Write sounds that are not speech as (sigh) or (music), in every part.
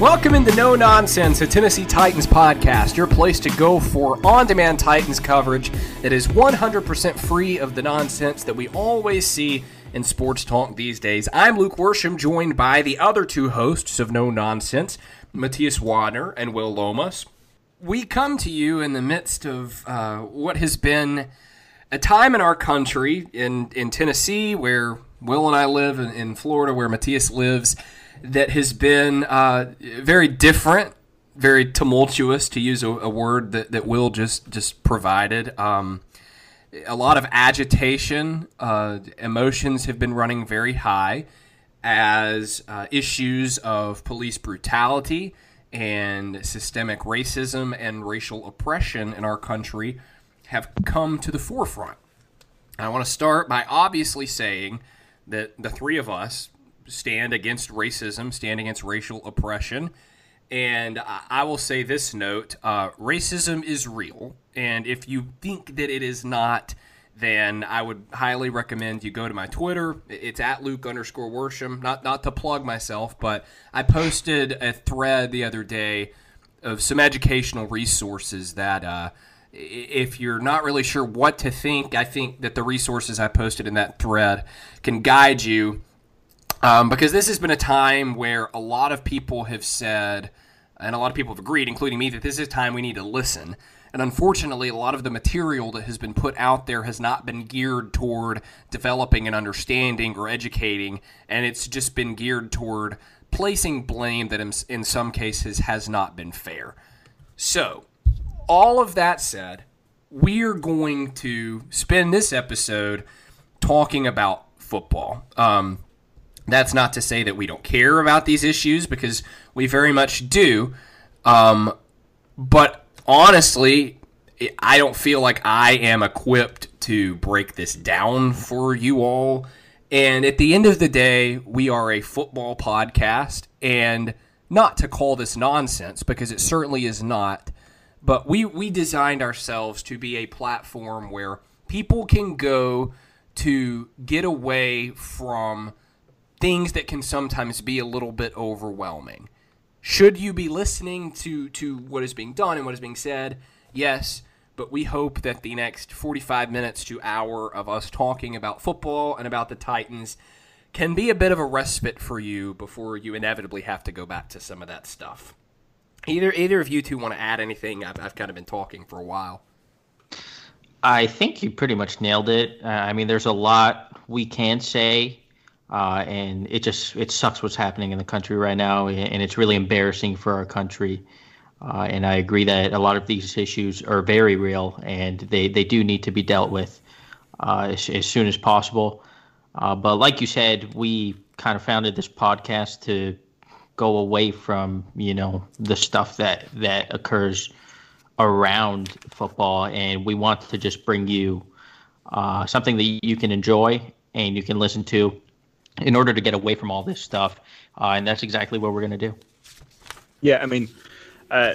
Welcome into No Nonsense, a Tennessee Titans podcast, your place to go for on demand Titans coverage that is 100% free of the nonsense that we always see in sports talk these days. I'm Luke Worsham, joined by the other two hosts of No Nonsense, Matthias Wadner and Will Lomas. We come to you in the midst of uh, what has been a time in our country, in, in Tennessee, where Will and I live, in, in Florida, where Matthias lives that has been uh, very different, very tumultuous, to use a, a, word that, that Will just just provided. Um, a lot of agitation, uh, emotions have been running very high as uh, issues of police brutality and systemic racism and racial oppression in our country have come to the forefront. I want to start by obviously saying that the three of us, stand against racism, stand against racial oppression. And I will say this note uh, racism is real. And if you think that it is not, then I would highly recommend you go to my Twitter. It's at Luke underscore Worsham. Not, not to plug myself, but I posted a thread the other day of some educational resources that. Uh, if you're not really sure what to think, I think that the resources I posted in that thread can guide you um, because this has been a time where a lot of people have said, and a lot of people have agreed, including me, that this is a time we need to listen. And unfortunately, a lot of the material that has been put out there has not been geared toward developing an understanding or educating, and it's just been geared toward placing blame that in, some cases has not been fair. So, all of that said, we are going to spend this episode talking about football. Um, that's not to say that we don't care about these issues because we very much do. Um, but honestly, I don't feel like I am equipped to break this down for you all. And at the end of the day, we are a football podcast. And not to call this nonsense because it certainly is not, but we, we designed ourselves to be a platform where people can go to get away from things that can sometimes be a little bit overwhelming. Should you be listening to, to what is being done and what is being said? Yes, but we hope that the next 45 minutes to hour of us talking about football and about the Titans can be a bit of a respite for you before you inevitably have to go back to some of that stuff. Either either of you two want to add anything? I've, I've kind of been talking for a while. I think you pretty much nailed it. Uh, I mean, there's a lot we can say uh, and it just it sucks what's happening in the country right now, and it's really embarrassing for our country. Uh, and I agree that a lot of these issues are very real, and they, they do need to be dealt with uh, as, as, soon as possible. Uh, but like you said, we kind of founded this podcast to go away from you know the stuff that that occurs around football, and we want to just bring you uh, something that you can enjoy and you can listen to in order to get away from all this stuff. Uh, and that's exactly what we're going to do. Yeah, I mean, uh,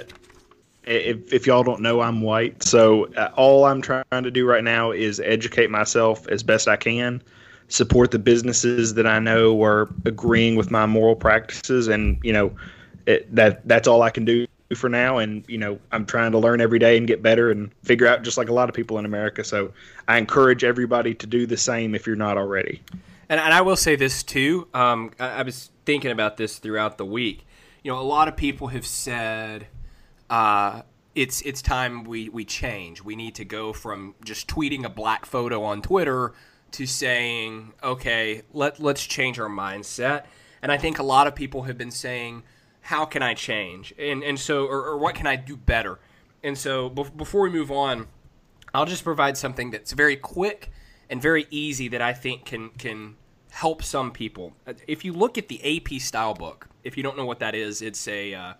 if, if y'all don't know, I'm white. So uh, all I'm trying to do right now is educate myself as best I can, support the businesses that I know are agreeing with my moral practices, and you know, it, that that's all I can do for now. And you know, I'm trying to learn every day and get better and figure out just like a lot of people in America. So I encourage everybody to do the same if you're not already. And, and I will say this too. Um, I, I was thinking about this throughout the week. You know, a lot of people have said uh, it's it's time we we change. We need to go from just tweeting a black photo on Twitter to saying, okay, let let's change our mindset. And I think a lot of people have been saying, how can I change? And and so or, or what can I do better? And so be- before we move on, I'll just provide something that's very quick and very easy that I think can can help some people. If you look at the AP style book, if you don't know what that is, it's a uh,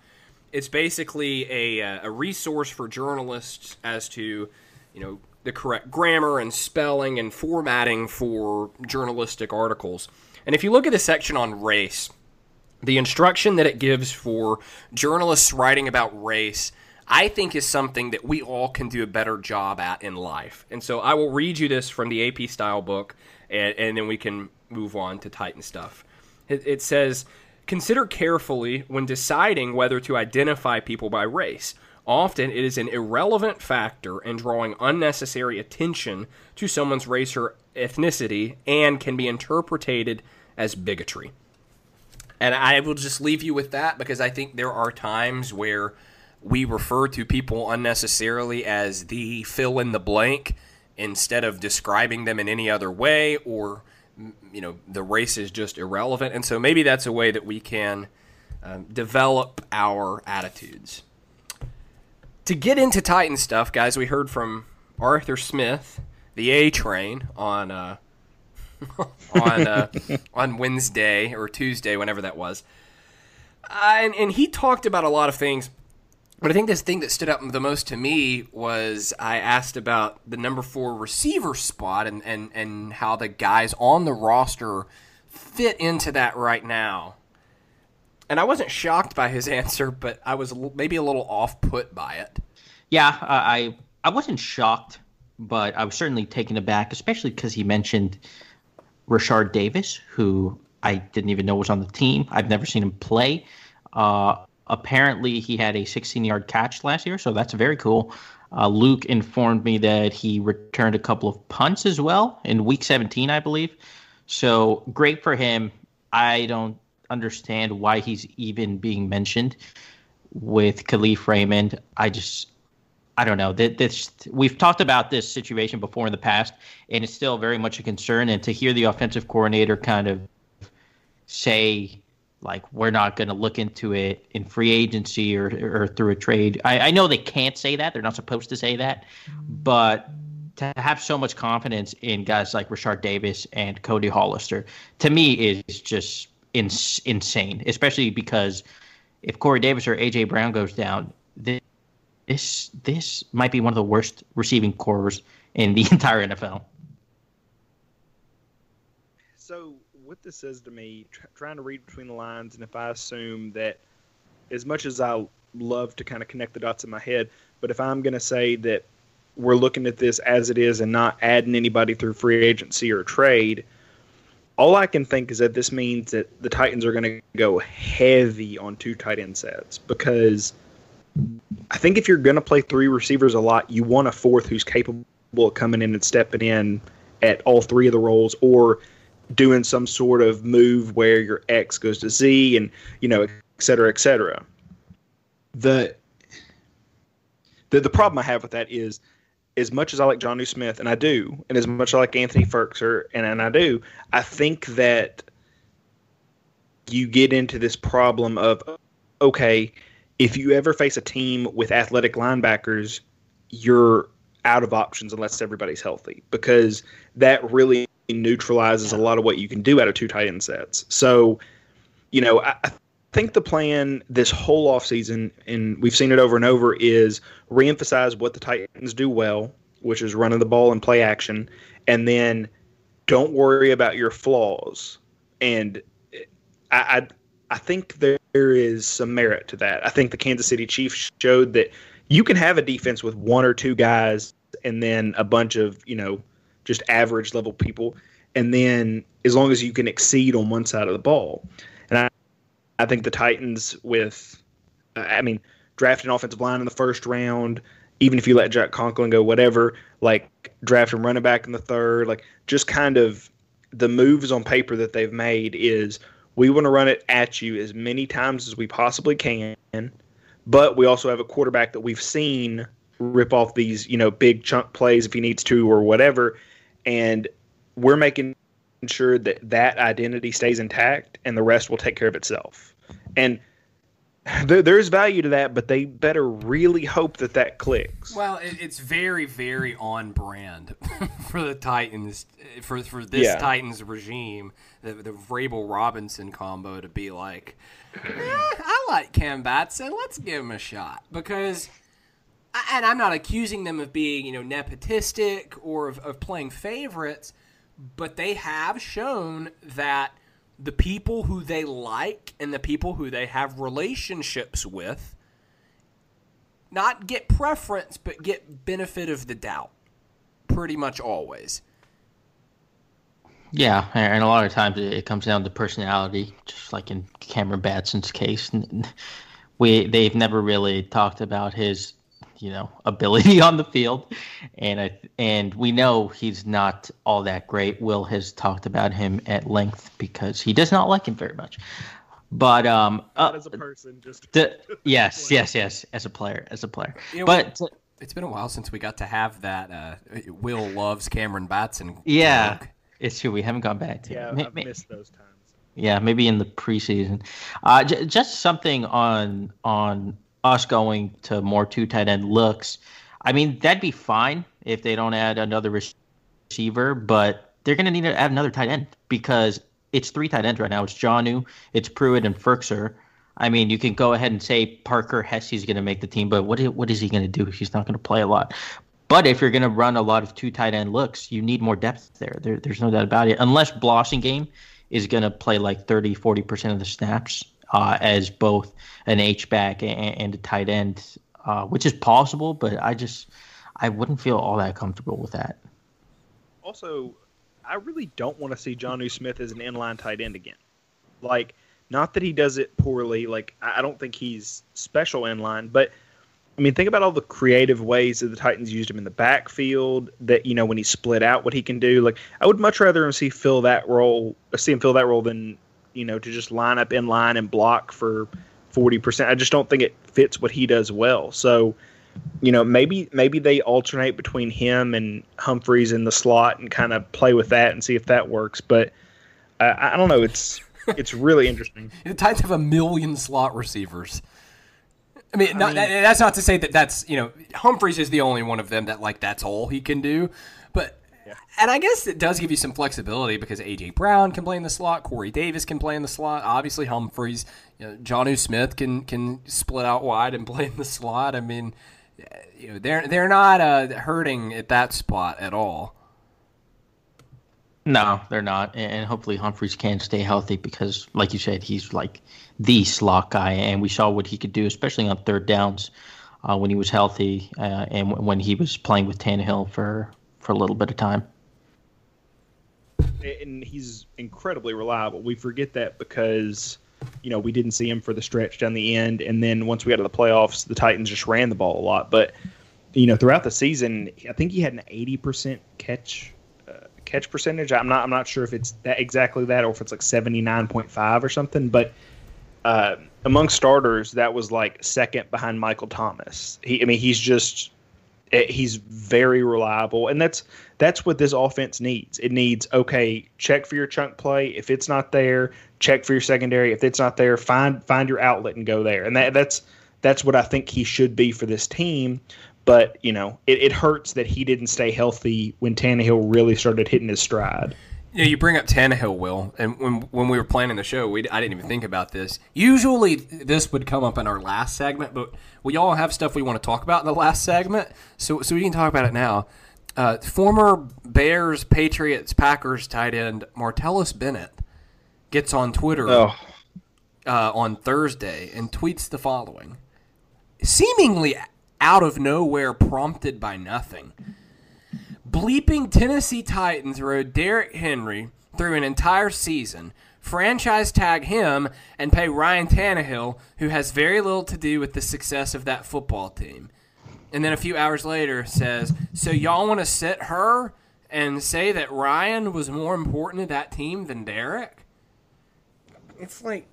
it's basically a, uh, a resource for journalists as to you know the correct grammar and spelling and formatting for journalistic articles. And if you look at the section on race, the instruction that it gives for journalists writing about race, I think is something that we all can do a better job at in life. And so I will read you this from the AP style book, and, and then we can move on to Titan stuff. It, it says, Consider carefully when deciding whether to identify people by race. Often it is an irrelevant factor in drawing unnecessary attention to someone's race or ethnicity and can be interpreted as bigotry. And I will just leave you with that because I think there are times where we refer to people unnecessarily as the fill in the blank instead of describing them in any other way or you know the race is just irrelevant. And so maybe that's a way that we can um, develop our attitudes. To get into titan stuff guys we heard from arthur smith the a train on uh, (laughs) on uh, (laughs) on wednesday or tuesday whenever that was. Uh, and, and he talked about a lot of things but I think this thing that stood out the most to me was I asked about the number four receiver spot and, and, and how the guys on the roster fit into that right now. And I wasn't shocked by his (laughs) answer, but I was maybe a little off put by it. Yeah, I I wasn't shocked, but I was certainly taken aback, especially because he mentioned Rashard Davis, who I didn't even know was on the team. I've never seen him play. Uh, apparently he had a 16 yard catch last year, so that's very cool. Uh, Luke informed me that he returned a couple of punts as well in week 17, I believe. So great for him. I don't understand why he's even being mentioned with Kalif Raymond. I just, I don't know. This, we've talked about this situation before in the past, and it's still very much a concern. And to hear the offensive coordinator kind of say like we're not going to look into it in free agency or, or through a trade. I, I, know they can't say that; they're not supposed to say that. Mm-hmm. But to have so much confidence in guys like Rashard Davis and Cody Hollister, to me, is just ins- insane. Especially because if Corey Davis or AJ Brown goes down, this this this might be one of the worst receiving cores in the (laughs) entire NFL. So what this says to me, tr- trying to read between the lines, and if I assume that, as much as I love to kind of connect the dots in my head, but if I'm going to say that we're looking at this as it is and not adding anybody through free agency or trade, all I can think is that this means that the Titans are going to go heavy on two tight end sets because I think if you're going to play three receivers a lot, you want a fourth who's capable of coming in and stepping in at all three of the roles or doing some sort of move where your X goes to Z and, you know, et cetera, et cetera. The, the, the problem I have with that is as much as I like John Jonnu Smith, and I do, and as much as I like Anthony Firkser, and, and I do, I think that you get into this problem of, okay, if you ever face a team with athletic linebackers, you're out of options unless everybody's healthy because that really neutralizes a lot of what you can do out of two tight end sets. So, you know, I, I think the plan this whole offseason, and we've seen it over and over, is reemphasize what the Titans do well, which is running the ball and play action, and then don't worry about your flaws. and I, I I think there is some merit to that. I think the Kansas City Chiefs showed that you can have a defense with one or two guys and then a bunch of you know just average level people, and then as long as you can exceed on one side of the ball, and I I think the Titans with I mean drafting offensive line in the first round, even if you let Jack Conklin go, whatever, like drafting running back in the third, like just kind of the moves on paper that they've made is we want to run it at you as many times as we possibly can, but we also have a quarterback that we've seen rip off these, you know, big chunk plays if he needs to or whatever, and we're making sure that that identity stays intact and the rest will take care of itself. And there, there's value to that, but they better really hope that that clicks. Well, it, it's very, very on brand (laughs) for the Titans, for for this Yeah. Titans regime, the, the Vrabel Robinson combo to be like, "Eh, I like Cam Batson. Let's give him a shot because. And I'm not accusing them of being, you know, nepotistic or of, of playing favorites, but they have shown that the people who they like and the people who they have relationships with not get preference, but get benefit of the doubt. Pretty much always. Yeah, and a lot of times it comes down to personality, just like in Cameron Batson's case. We they've never really talked about his, you know, (laughs) ability on the field, and I, and we know he's not all that great. Will has talked about him at length because he does not like him very much. But um, uh, Not as a person, just the, (laughs) yes, yes, yes, as a player, as a player. You know, but It's been a while since we got to have that. Uh, Will loves Cameron Batson. yeah, joke. it's true. We haven't gone back to. yeah, it. I've ma- missed those times. Yeah, maybe in the preseason. Uh, j- just something on on us going to more two tight end looks. I mean, that'd be fine if they don't add another receiver, but they're going to need to add another tight end because it's three tight ends right now. It's Jonnu, it's Pruitt, and Firkser. I mean, you can go ahead and say Parker Hesse's going to make the team, but what is, what is he going to do? He's not going to play a lot. But if you're going to run a lot of two tight end looks, you need more depth there. there there's no doubt about it. Unless Blasingame is going to play like 30, 40% of the snaps uh, as both an H-back and, and a tight end, uh, which is possible, but I just I wouldn't feel all that comfortable with that. also, I really don't want to see Jonnu Smith as an inline tight end again. Like, not that he does it poorly. Like, I don't think he's special inline, but I mean, think about all the creative ways that the Titans used him in the backfield. That you know, when he split out, what he can do. Like, I would much rather him see fill that role, see him fill that role than you know to just line up in line and block for forty percent. I just don't think it fits what he does well. So you know, maybe maybe they alternate between him and Humphreys in the slot and kind of play with that and see if that works. But uh, I don't know. It's (laughs) it's really interesting. The Titans have a million slot receivers. I mean, not, that- that's not to say that that's you know Humphreys is the only one of them that like that's all he can do, but (laughs) and I guess it does give you some flexibility because AJ Brown can play in the slot, Corey Davis can play in the slot, obviously Humphreys, you know, Jonnu Smith can can split out wide and (laughs) play in the slot. I mean, you know they're they're not uh, hurting at that spot at all. No, they're not, and and hopefully Humphreys can stay healthy because, like you said, he's like the slot guy, and we saw what he could do, especially on third downs uh, when he was healthy uh, and w- when he was playing with Tannehill for for a little bit of time. and he's incredibly reliable. We forget that because you know we didn't see him for the stretch down the end, and then once we got to the playoffs, the Titans just ran the ball a lot. But you know throughout the season, I think he had an eighty percent catch uh, catch percentage. I'm not I'm not sure if it's that exactly that or if it's like seventy nine point five or something, but. Uh, among starters, that was like second behind Michael Thomas. He, I mean, he's just Eh, he's very reliable, and that's that's what this offense needs. It needs okay, check for your chunk play. If it's not there, check for your secondary. If it's not there, find find your outlet and go there. And that that's that's what I think he should be for this team. But you know, it, it hurts that he didn't stay healthy when Tannehill really started hitting his stride. Yeah, you bring up Tannehill, Will, and when when we were planning the show, we I didn't even think about this. Usually, this would come up in our last segment, but we all have stuff we want to talk about in the last segment, so so we can talk about it now. Uh, former Bears, Patriots, Packers tight end Martellus Bennett gets on Twitter Oh, uh, on Thursday and tweets the following, seemingly out of nowhere, prompted by nothing. Bleeping Tennessee Titans rode Derrick Henry through an entire season, franchise tag him, and pay Ryan Tannehill, who has very little to do with the success of that football team. And then a few hours later says, So y'all want to sit her and say that Ryan was more important to that team than Derrick? It's like,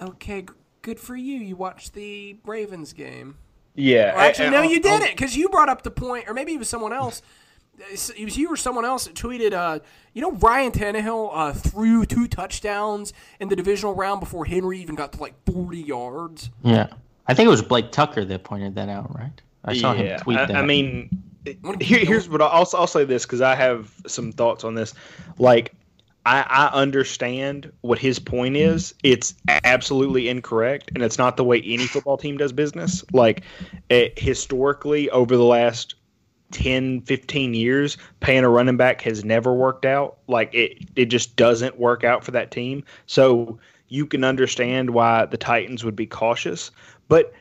okay, good for you. You watched the Ravens game. yeah. Or actually, and- no, and you I'll- didn't, because you brought up the point, or maybe it was someone else. It was you or someone else that tweeted, uh, you know, Ryan Tannehill uh, threw two touchdowns in the divisional round before Henry even got to like 40 yards. Yeah. I think it was Blake Tucker that pointed that out, right? I saw yeah. him tweet that. I mean, here, here's what I'll, I'll I'll say this because I have some thoughts on this. Like, I, I understand what his point is. It's absolutely incorrect, and it's not the way any football team does business. Like, it, historically, over the last 10, 15 years, paying a running back has never worked out. Like, it, it just doesn't work out for that team. So you can understand why the Titans would be cautious. But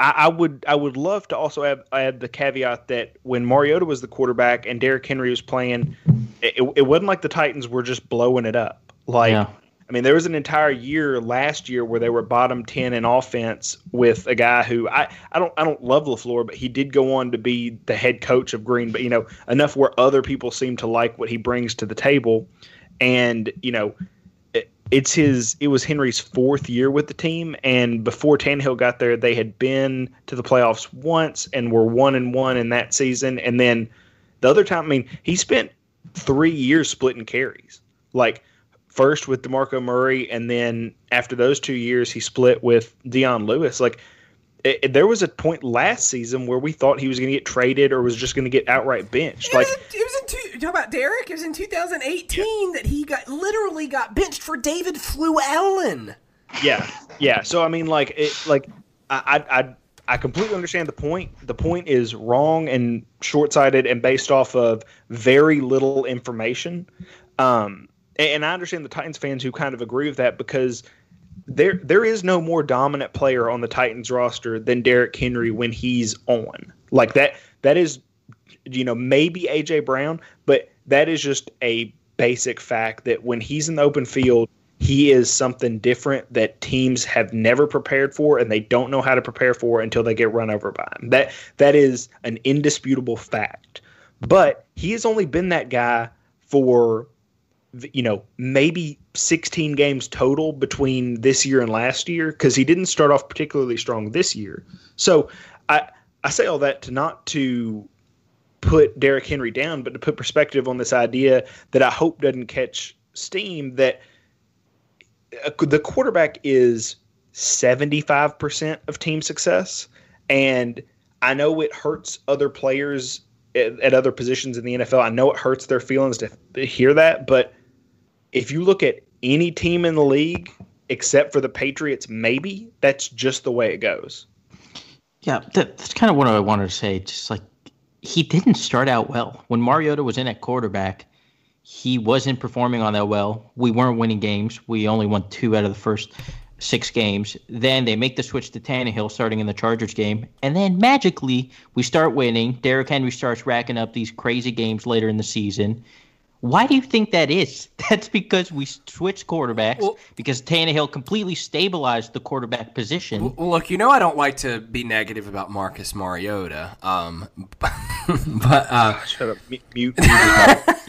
I, I would I would love to also add, add the caveat that when Mariota was the quarterback and Derrick Henry was playing, it, it wasn't like the Titans were just blowing it up. Like Yeah. I mean, there was an entire year last year where they were bottom ten in offense with a guy who I, I don't I don't love LaFleur, but he did go on to be the head coach of Green. But you know, enough where other people seem to like what he brings to the table, and you know, it, it's his. It was Henry's fourth year with the team, and before Tannehill got there, they had been to the playoffs once and were one and one in that season, and then the other time, I mean, he spent three years splitting carries, like first with DeMarco Murray, and then after those two years, he split with Dion Lewis. Like, it, it- there was a point last season where we thought he was going to get traded or was just going to get outright benched. Like, it was, it was in two, you talk about Derrick. It was in 2018 that he got literally got benched for David Fluellen. yeah, yeah. So I mean, like, it, like I, I, I, I completely understand the point. The point is wrong and short-sighted and based off of very little information. Um, and, I understand the Titans fans who kind of agree with that because there there is no more dominant player on the Titans roster than Derrick Henry when he's on. Like that that is you know maybe AJ Brown, but that is just a basic fact that when he's in the open field, he is something different that teams have never prepared for and they don't know how to prepare for until they get run over by him. That that is an indisputable fact. But he has only been that guy for you know, maybe 16 games total between this year and last year because he didn't start off particularly strong this year. So I I say all that to not to put Derrick Henry down, but to put perspective on this idea that I hope doesn't catch steam that uh, the quarterback is 75% of team success and I know it hurts other players at, at other positions in the NFL. I know it hurts their feelings to hear that, but if you look at any team in the league except for the Patriots, maybe that's just the way it goes. Yeah, that, that's kind of what I wanted to say. Just like he didn't start out well. When Mariota was in at quarterback, he wasn't performing on that well. We weren't winning games. We only won two out of the first six games. Then they make the switch to Tannehill starting in the Chargers game. And then magically, we start winning. Derrick Henry starts racking up these crazy games later in the season. Why do you think that is? (laughs) That's because we switched quarterbacks Well- because Tannehill completely stabilized the quarterback position. Well, look, you know I don't like to be negative about Marcus Mariota, um, (laughs) but uh, (laughs) Shut up, mute. mute mute.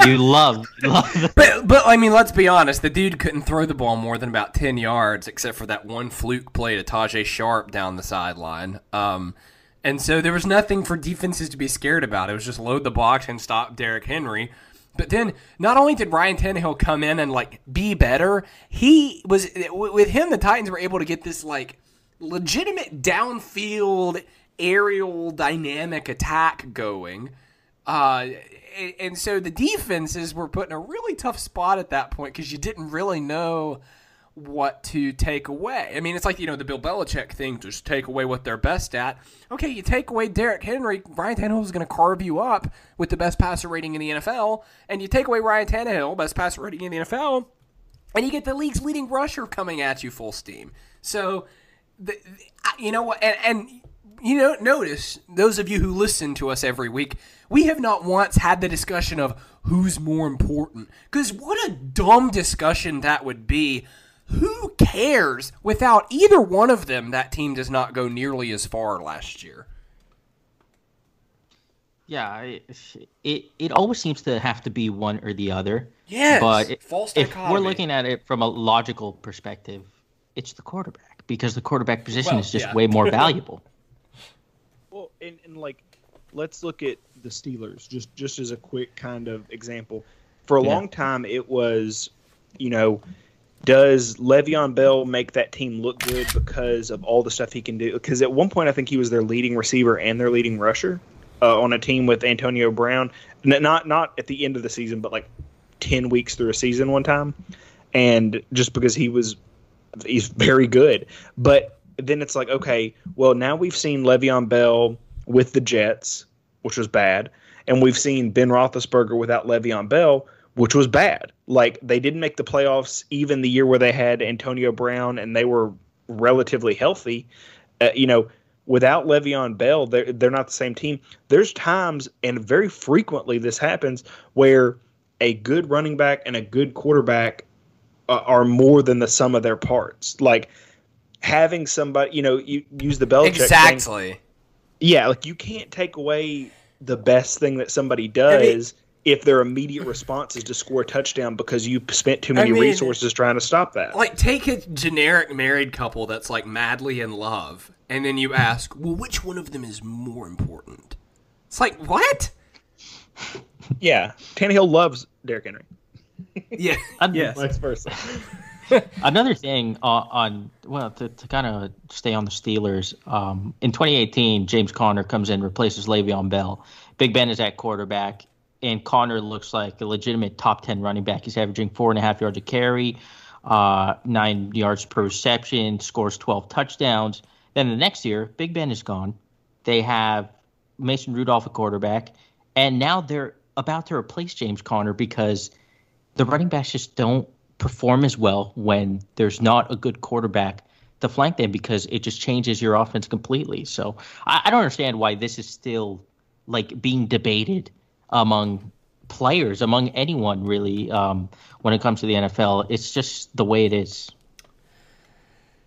you love, love the but but I mean, let's be honest. The dude couldn't throw the ball more than about ten yards, except for that one fluke play to Tajaé Sharpe down the sideline. Um, and so there was nothing for defenses to be scared about. It was just load the box and stop Derrick Henry. But then, not only did Ryan Tannehill come in and like be better, he was with him. The Titans were able to get this like legitimate downfield aerial dynamic attack going. Uh, and, and so the defenses were put in a really tough spot at that point because you didn't really know what to take away. I mean, it's like, you know, the Bill Belichick thing, just take away what they're best at. Okay, you take away Derrick Henry, Ryan Tannehill is going to carve you up with the best passer rating in the NFL, and you take away Ryan Tannehill, best passer rating in the NFL, and you get the league's leading rusher coming at you full steam. So, the, the, you know what? And, and you know, notice those of you who listen to us every week, we have not once had the discussion of who's more important. Because what a dumb discussion that would be. Who cares? Without either one of them, that team does not go nearly as far last year. Yeah, it, it it always seems to have to be one or the other. Yes, but it- false if we're looking at it from a logical perspective, it's the quarterback because the quarterback position Well, is just yeah. way more (laughs) valuable. Well, and, and like, let's look at the Steelers just just as a quick kind of example. For a Yeah. long time, it was, you know, does Le'Veon Bell make that team look good because of all the stuff he can do? Because at one point, I think he was their leading receiver and their leading rusher uh, on a team with Antonio Brown. Not not at the end of the season, but like ten weeks through a season one time, and just because he was he's very good. But then it's like, okay, well now we've seen Le'Veon Bell with the Jets, which was bad, and we've seen Ben Roethlisberger without Le'Veon Bell, which was bad. Like they didn't make the playoffs even the year where they had Antonio Brown and they were relatively healthy. Uh, you know, without Le'Veon Bell, they're they're not the same team. There's times, and very frequently, this happens where a good running back and a good quarterback uh, are more than the sum of their parts. Like having somebody, you know, you use the Belichick thing. Exactly. Yeah, like you can't take away the best thing that somebody does if their immediate response is to score a touchdown because you spent too many mean- resources trying to stop that. Like, take a generic married couple that's like madly in love, and then you ask, well, which one of them is more important? It's like, what? yeah, Tannehill loves Derrick Henry. (laughs) Yeah. An- yes. Vice versa. (laughs) Another thing on, on well to, to kind of stay on the Steelers. Um, in 2018, James Conner comes in, replaces Le'Veon Bell. Big Ben is at quarterback, and Conner looks like a legitimate top 10 running back. He's averaging four and a half yards a carry, uh, nine yards per reception, scores 12 touchdowns. Then the next year, Big Ben is gone. They have Mason Rudolph at quarterback, and now they're about to replace James Conner because the running backs just don't perform as well when there's not a good quarterback to flank them because it just changes your offense completely. So I, I don't understand why this is still like being debated among players, among anyone really, um, when it comes to the NFL. It's just the way it is.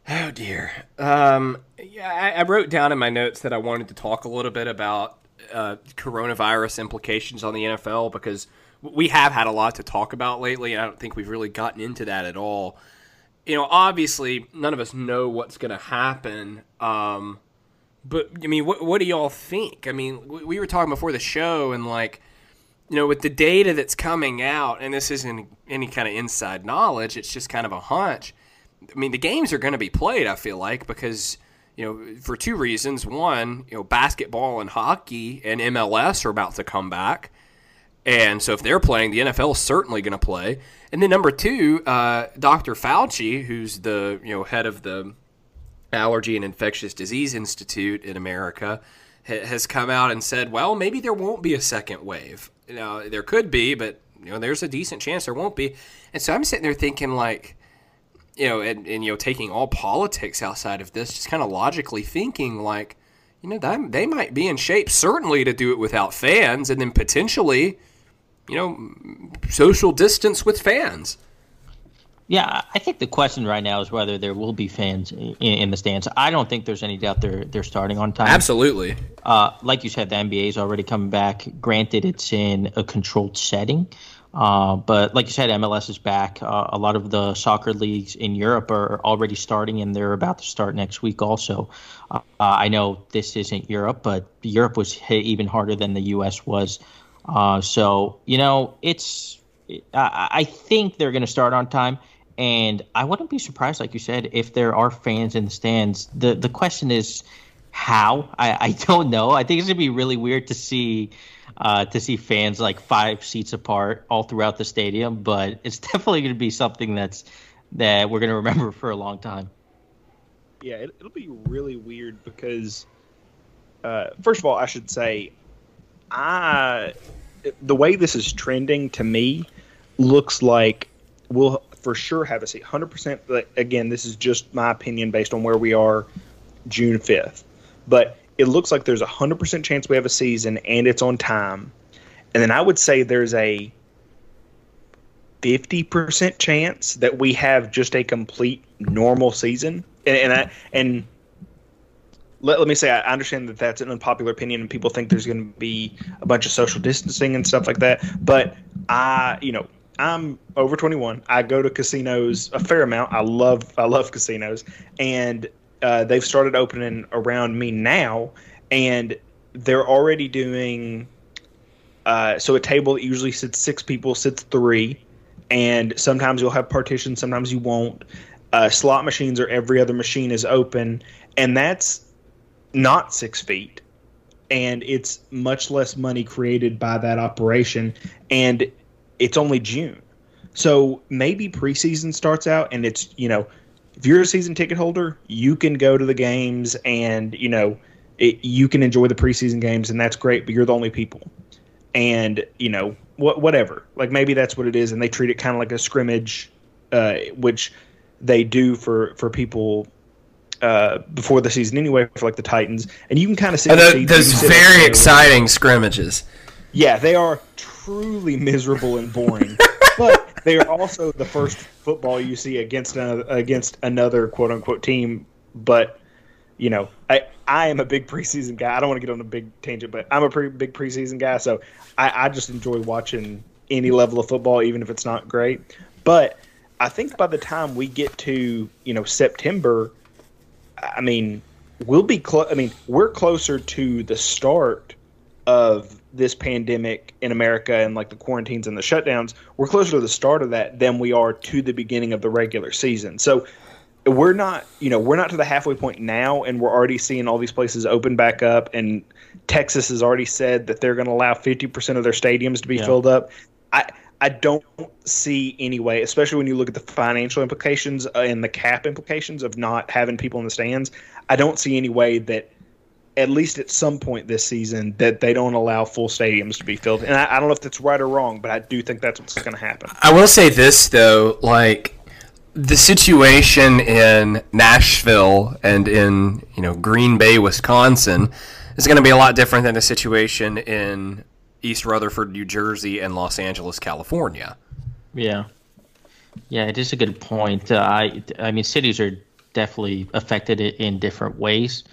Oh dear. Um, yeah, I, I wrote down in my notes that I wanted to talk a little bit about uh, coronavirus implications on the NFL because we have had a lot to talk about lately, and I don't think we've really gotten into that at all. You know, obviously, none of us know what's going to happen. Um, but I mean, what what do y'all think? I mean, we, we were talking before the show, and like, you know, with the data that's coming out, and this isn't any kind of inside knowledge; it's just kind of a hunch. I mean, the games are going to be played. I feel like because you know, for two reasons. One, you know, basketball and hockey and MLS are about to come back, and so if they're playing, the NFL is certainly going to play. And then number two, uh, Dr. Fauci, who's the you know head of the Allergy and Infectious Disease Institute in America, ha- has come out and said, well, maybe there won't be a second wave. You know, there could be, but you know, there's a decent chance there won't be. And so I'm sitting there thinking, like, you know, and, and you know, taking all politics outside of this, just kind of logically thinking, like, you know, that, they might be in shape certainly to do it without fans, and then potentially, you know, social distance with fans. Yeah, I think the question right now is whether there will be fans in, in the stands. I don't think there's any doubt they're they're starting on time. Absolutely. Uh, like you said, the NBA is already coming back. Granted, it's in a controlled setting, uh, but like you said, MLS is back. Uh, a lot of the soccer leagues in Europe are already starting, and they're about to start next week. Also, uh, I know this isn't Europe, but Europe was hit even harder than the U.S. was. Uh, so you know, it's. I, I think they're going to start on time. And I wouldn't be surprised, like you said, if there are fans in the stands. The the question is how. I, I (laughs) don't know. I think it's gonna be really weird to see uh, to see fans like five seats apart all throughout the stadium. But (laughs) it's definitely gonna be something that's that we're gonna remember for a long time. Yeah, it, it'll be really weird because, uh, first of all, I should say, I the way this is trending to me looks like we'll for sure have a seat. 100%. But again, this is just my opinion based on where we are June 5th. But it looks like there's a 100% chance we have a season and it's on time. And then I would say there's a 50% chance that we have just a complete normal season. And, and I and let, let me say I understand that that's an unpopular opinion and people think there's going to be a bunch of social distancing and stuff like that, but I, you know, I'm over 21. I go to casinos a fair amount. I love I love casinos and uh, they've started opening around me now and they're already doing uh, so a table that usually sits six people sits three and sometimes you'll have partitions, sometimes you won't. Uh, slot machines or every other machine is open, and that's not six feet, and it's much less money created by that operation, and it's only June, so maybe preseason starts out, and it's you know, if you're a season ticket holder, you can go to the games, and you know, it, you can enjoy the preseason games, and that's great, but you're the only people, and you know what whatever. Like maybe that's what it is, and they treat it kind of like a scrimmage, uh, which they do for for people uh, before the season anyway, for like the Titans, and you can kind of see And those very exciting scrimmages. Yeah, they are truly miserable and boring, (laughs) but they are also the first football you see against another, against another quote unquote team. But you know, I I am a big preseason guy. I don't want to get on a big tangent, but I'm a pretty big preseason guy, so I, I just enjoy watching any level of football, even if it's not great. But I think by the time we get to you know September, I mean we'll be close. I mean we're closer to the start of this pandemic in America and like the quarantines and the shutdowns. We're closer to the start of that than we are to the beginning of the regular season. So we're not you know we're not to the halfway point now and we're already seeing all these places open back up and texas has already said that they're going to allow 50% of their stadiums to be Yeah. filled up i i don't see any way especially when you look at the financial implications uh, and the cap implications of not having people in the stands i don't see any way that at least at some point this season that they don't allow full stadiums to be filled and i, I don't know if that's right or wrong but i do think that's what's going to happen I will say this though, like the situation in Nashville and in you know Green Bay, Wisconsin, is going to be a lot different than the situation in East Rutherford, New Jersey, and Los Angeles, California. Yeah, yeah, it is a good point. Uh, I, I mean, cities are definitely affected in different ways.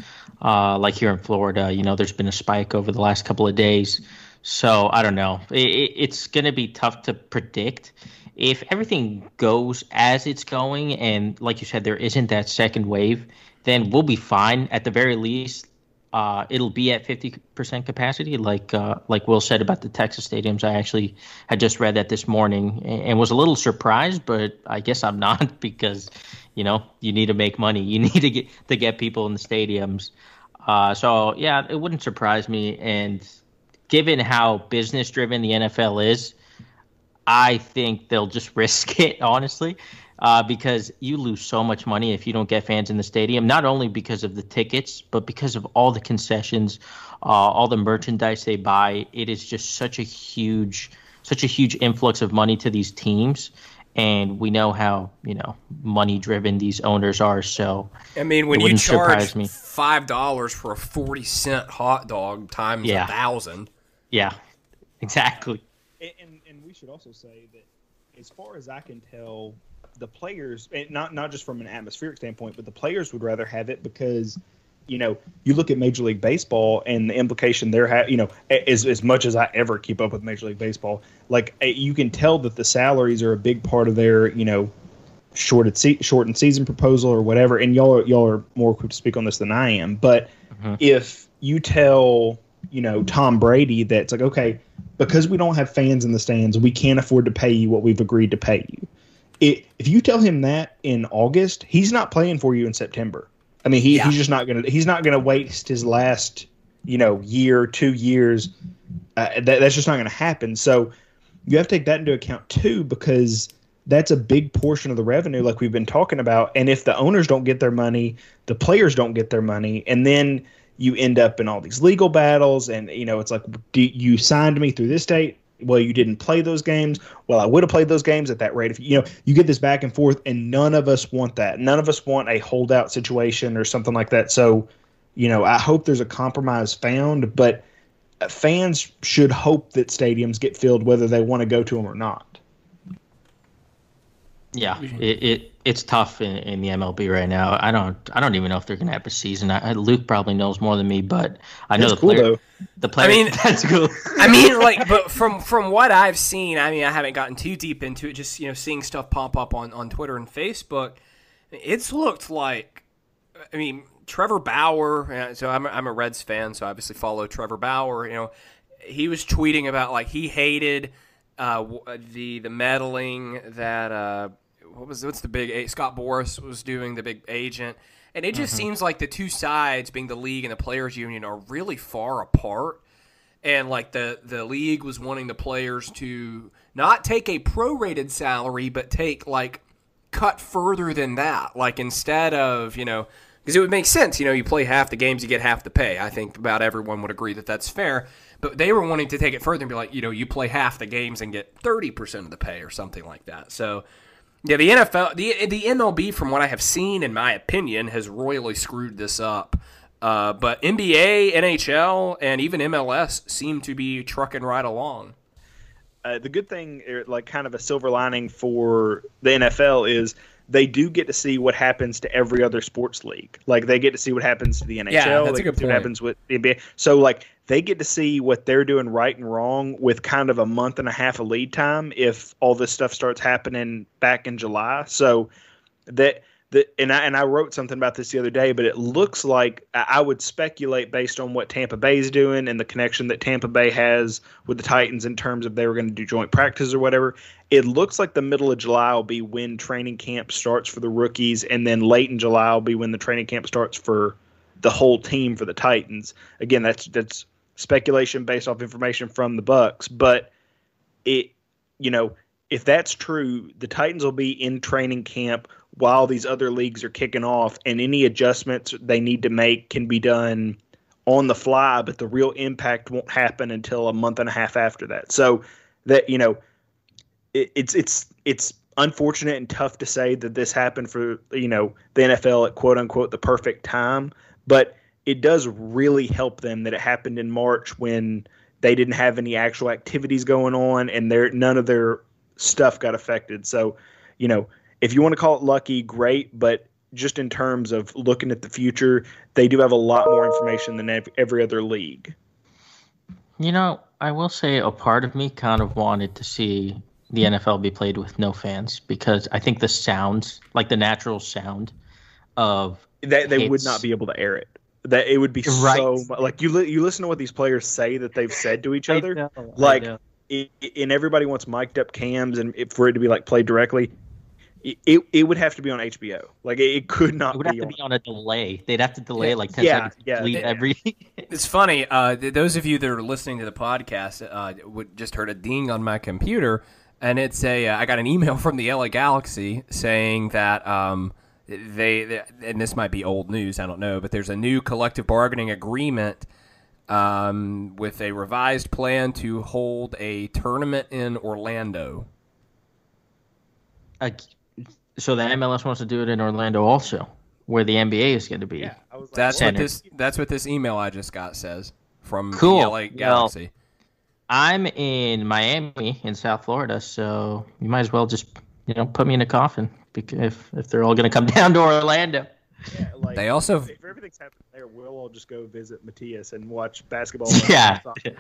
Uh, like here in Florida, you know, there's been a spike over the last couple of days. So I don't know. It, it, it's going to be tough to predict if everything goes as it's going, and like you said, there isn't that second wave. Then we'll be fine. At the very least, uh, it'll be at 50% capacity, like uh, like Will said about the Texas stadiums. I actually had just read that this morning and, and was a little surprised, but I guess I'm not (laughs) because you know you need to make money. You (laughs) need to get to get people in the stadiums. Uh, so yeah, it wouldn't surprise me. And given how business driven the NFL is, I think they'll just (laughs) risk it, honestly, uh, because you lose so much money if you don't get fans in the stadium. Not only because of the tickets, but because of all the concessions, uh, all the merchandise they buy. It is just such a huge, such a huge influx of money to these teams, and we know how you know money driven these owners are. So I mean, when you charge me. five dollars for a forty cent hot dog times Yeah. a thousand, yeah, exactly. And, and, and we should also say that, as far as I can tell, the players, and not not just from an atmospheric standpoint, but the players would rather have it because, you know, you look at Major League Baseball and the implication there, ha- you know, as as much as I ever keep up with Major League Baseball, like you can tell that the salaries are a big part of their, you know, shorted se- shortened season proposal or whatever. And y'all are, y'all are more equipped to speak on this than I am, but mm-hmm. if you tell you know Tom Brady that it's like okay because we don't have fans in the stands we can't afford to pay you what we've agreed to pay you it, if you tell him that in August he's not playing for you in September I mean he, Yeah. he's just not gonna he's not gonna waste his last you know year two years. Uh, that, that's just not gonna happen. So you have to take that into account too because that's a big portion of the revenue like we've been talking about. And if the owners don't get their money the players don't get their money. And then you end up in all these legal battles. And you know it's like do you signed me through this date well, you didn't play those games. Well, I would have played those games at that rate. If you know, you get this back and forth, and none of us want that. None of us want a holdout situation or something like that. So, you know, I hope there's a compromise found, but fans should hope that stadiums get filled whether they want to go to them or not. Yeah, it, it it's tough in, in the MLB right now. I don't I don't even know if they're gonna have a season. I, Luke probably knows more than me, but I know That's the cool, player. though. The player. I mean- (laughs) that's cool. I mean, like, but from from what I've seen, I mean, I haven't gotten too deep into it. Just you know, seeing stuff pop up on on Twitter and Facebook, it's looked like. I mean, Trevor Bauer. uh, So I'm a, I'm a Reds fan, so I obviously follow Trevor Bauer. You know, he was tweeting about like he hated uh, w- the the meddling that uh, what was what's the big Scott Boras was doing the big agent, and it just mm-hmm. seems like the two sides, being the league and the players union, are really far apart. And like the the league was wanting the players to not take a prorated salary but take like cut further than that. Like instead of you know because it would make sense you know you play half the games you get half the pay. I think about everyone would agree that that's fair. But they were wanting to take it further and be like you know you play half the games and get 30% of the pay or something like that. So yeah the nfl the, the mlb from what i have seen in my opinion has royally screwed this up uh, but NBA, NHL, and even MLS seem to be trucking right along. uh, the good thing, er, like kind of a silver lining for the NFL, is they do get to see what happens to every other sports league. Like they get to see what happens to the NHL. Yeah, that's they a good point. What happens with the NBA. So like they get to see what they're doing right and wrong with kind of a month and a half of lead time if all this stuff starts happening back in July. So that the and I and I wrote something about this the other day, but it looks like I would speculate based on what Tampa Bay is doing and the connection that Tampa Bay has with the Titans in terms of they were going to do joint practice or whatever. It looks like the middle of July will be when training camp starts for the rookies, and then late in July will be when the training camp starts for the whole team for the Titans. Again, that's that's speculation based off information from the Bucks, but it you know if that's true, the Titans will be in training camp while these other leagues are kicking off, and any adjustments they need to make can be done on the fly, but the real impact won't happen until a month and a half after that. So that you know, it, it's it's it's unfortunate and tough to say that this happened for you know the NFL at quote unquote the perfect time, but it does really help them that it happened in March when they didn't have any actual activities going on and their none of their stuff got affected. So, you know, if you want to call it lucky, great, but just in terms of looking at the future, they do have a lot more information than every other league. You know, I will say a part of me kind of wanted to see the NFL be played with no fans because I think the sounds, like the natural sound of That they would not be able to air it. That it would be Right. so like you li- you listen to what these players say that they've said to each other. know, like it, and everybody wants mic'd up cams and it, for it to be like played directly. It, it, it would have to be on HBO. Like it, it could not it would have be, to on, be on a delay. They'd have to delay like 10 Yeah, seconds yeah. to delete Yeah. every. (laughs) It's funny. Uh, th- those of you that are listening to the podcast uh, would just heard a ding on my computer, and it's a. Uh, I got an email from the LA Galaxy saying that um, they, they and this might be old news. I don't know, but there's a new collective bargaining agreement um, with a revised plan to hold a tournament in Orlando. Like, so the MLS wants to do it in Orlando also, where the NBA is going to be. I was like, That's Center. what this. That's what this email I just got says from Cool. the LA Well, Galaxy. I'm in Miami in South Florida, so you might as well just you know put me in a coffin if if they're all going to come (laughs) down to Orlando. yeah, like, they also if everything's happening there, we'll all just go visit Matthias and watch basketball. (laughs) Yeah. soccer.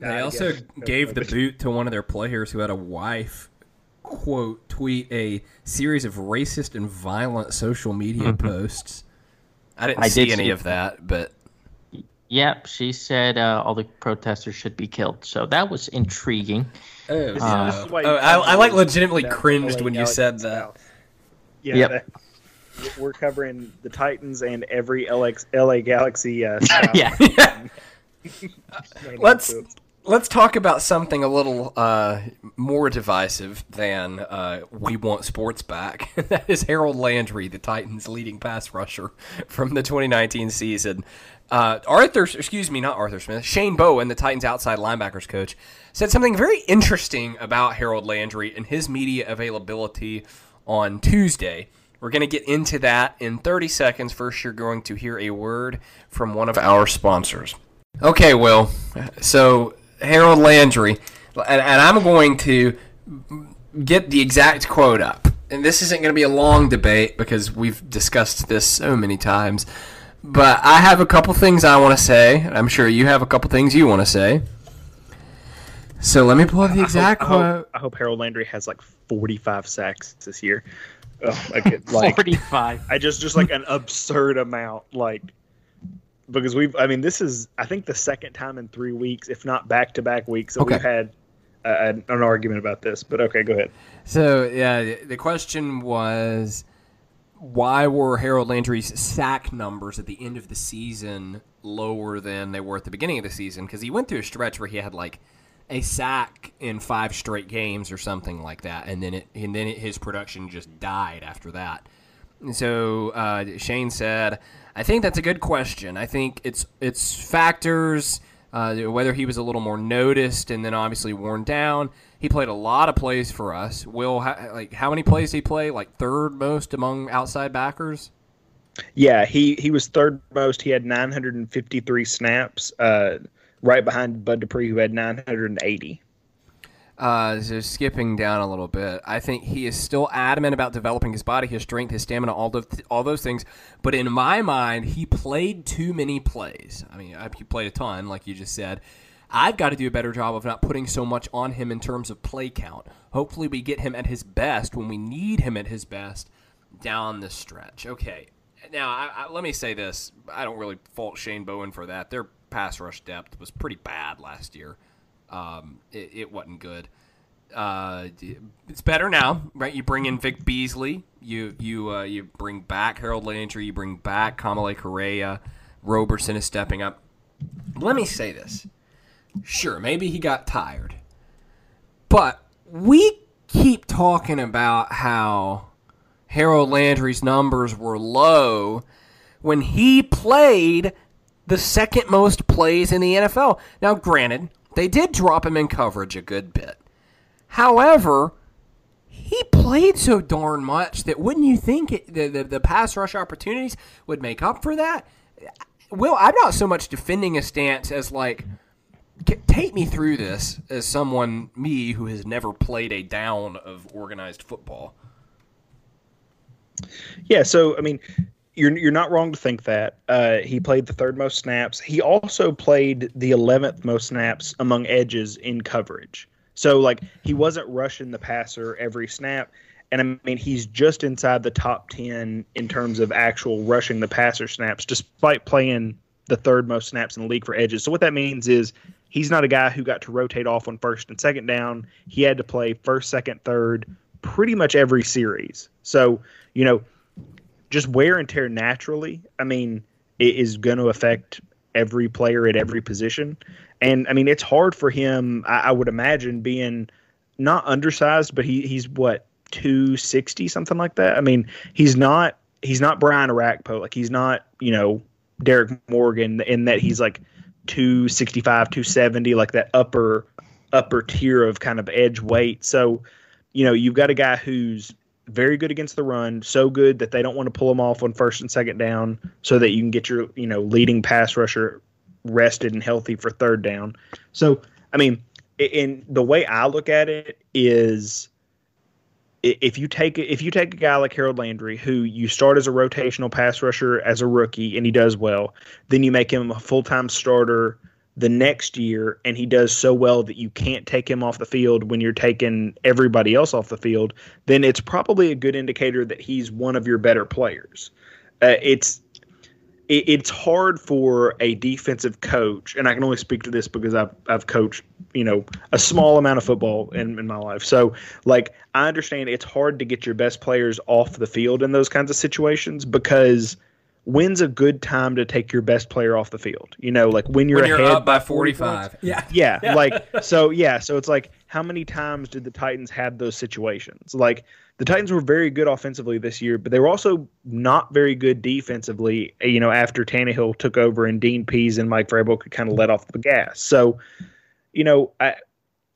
They I also guess. gave the (laughs) boot to one of their players who had a wife quote tweet a series of racist and violent social media posts. I didn't I see did any see- of that, but Yep, she said uh, all the protesters should be killed. So that was intriguing. This is- Uh, this is why Oh, I- I, like, legitimately cringed when you said that. Yeah, Yep. that- we're covering the Titans and every LX, LA Galaxy. Uh, style. (laughs) yeah. No (laughs) (laughs) let's nonsense. Let's talk about something a little uh, more divisive than uh, we want sports back. (laughs) that is Harold Landry, the Titans' leading pass rusher from the 2019 season. Uh, Arthur, excuse me, not Arthur Smith, Shane Bowen, the Titans' outside linebackers coach, said something very interesting about Harold Landry and his media availability on Tuesday. We're going to get into that in 30 seconds. First, you're going to hear a word from one of our sponsors. Okay, Will. So Harold Landry, and, and I'm going to get the exact quote up. And this isn't going to be a long debate because we've discussed this so many times. But I have a couple things I want to say. I'm sure you have a couple things you want to say. So let me pull up the exact I hope, I quote. hope, I hope Harold Landry has like 45 sacks this year. Oh, Ugh, like, like (laughs) 45. I just just like an absurd amount, like because we've. I mean, this is I think the second time in three weeks, if not back to back weeks, that Okay. we've had uh, an, an argument about this. But okay, go ahead. So yeah, the- the question was, why were Harold Landry's sack numbers at the end of the season lower than they were at the beginning of the season? Because he went through a stretch where he had like a sack in five straight games or something like that, and then it and then it, his production just died after that. And so uh, Shane said, "I think that's a good question. I think it's it's factors." Uh, whether he was a little more noticed and then obviously worn down. He played a lot of plays for us. Will, like how many plays he play? Like third most among outside backers. Yeah, he he was third most. He had 953 snaps, uh, right behind Bud Dupree, who had 980. Uh, so skipping down a little bit, I think he is still adamant about developing his body, his strength, his stamina, all those all those things. But in my mind, he played too many plays. I mean, he played a ton, like you just said. I've got to do a better job of not putting so much on him in terms of play count. Hopefully, we get him at his best when we need him at his best down the stretch. Okay. Now, I, I, let me say this: I don't really fault Shane Bowen for that. Their pass rush depth was pretty bad last year. Um, it, it wasn't good. Uh, it's better now, right? You bring in Vic Beasley. You you uh, you bring back Harold Landry. You bring back Kamalei Correa. Roberson is stepping up. Let me say this. Sure, maybe he got tired, but we keep talking about how Harold Landry's numbers were low when he played the second most plays in the NFL. Now, granted, they did drop him in coverage a good bit. However, he played so darn much that wouldn't you think it, the, the the pass rush opportunities would make up for that? Will I'm not so much defending a stance as like take me through this as someone me who has never played a down of organized football. Yeah, so I mean, you're you're not wrong to think that uh, he played the third most snaps. He also played the eleventh most snaps among edges in coverage. So like he wasn't rushing the passer every snap, and I mean he's just inside the top ten in terms of actual rushing the passer snaps, despite playing the third most snaps in the league for edges. So what that means is he's not a guy who got to rotate off on first and second down. He had to play first, second, third, pretty much every series. So you know just wear and tear naturally, I mean, it is going to affect every player at every position. And I mean, it's hard for him, I, I would imagine, being not undersized, but he, he's what, 260, something like that. I mean, he's not he's not Brian Orakpo. Like he's not, you know, Derrick Morgan in that he's like 265, 270, like that upper upper tier of kind of edge weight. So, you know, you've got a guy who's very good against the run, so good that they don't want to pull him off on first and second down so that you can get your, you know, leading pass rusher rested and healthy for third down. So, I mean, in the way I look at it is if you take if you take a guy like Harold Landry who you start as a rotational pass rusher as a rookie and he does well, then you make him a full-time starter the next year and he does so well that you can't take him off the field when you're taking everybody else off the field, then it's probably a good indicator that he's one of your better players. Uh, it's it, it's hard for a defensive coach, and I can only speak to this because I've I've coached you know a small amount of football in, in my life. So like I understand it's hard to get your best players off the field in those kinds of situations because when's a good time to take your best player off the field? You know, like when you're, when you're ahead up by points? 45. Yeah. Yeah, like so. Yeah, so it's like how many times did the Titans have those situations? Like the Titans were very good offensively this year, but they were also not very good defensively. Eh, you know, after Tannehill took over and Dean Pees and Mike Vrabel could kind of let off the gas. So, you know, I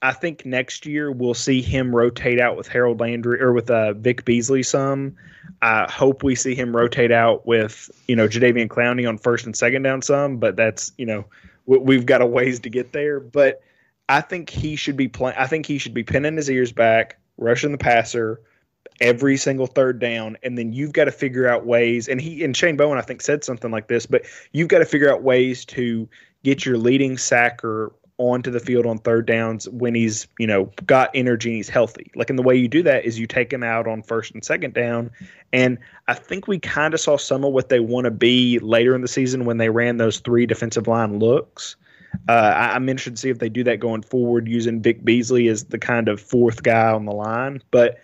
I think next year we'll see him rotate out with Harold Landry or with uh, Vic Beasley some. I hope we see him rotate out with you know Jadeveon Clowney on first and second down some, but that's you know we, we've got a ways to get there. But I think he should be playing. I think he should be pinning his ears back, rushing the passer every single third down, and then you've got to figure out ways. And he and Shane Bowen I think said something like this, but you've got to figure out ways to get your leading sacker onto the field on third downs when he's you know got energy and he's healthy. Like and the way you do that is you take him out on first and second down. And i think we kind of saw some of what they want to be later in the season when they ran those three defensive line looks. Uh, I, i'm interested to see if they do that going forward using vic beasley as the kind of fourth guy on the line. But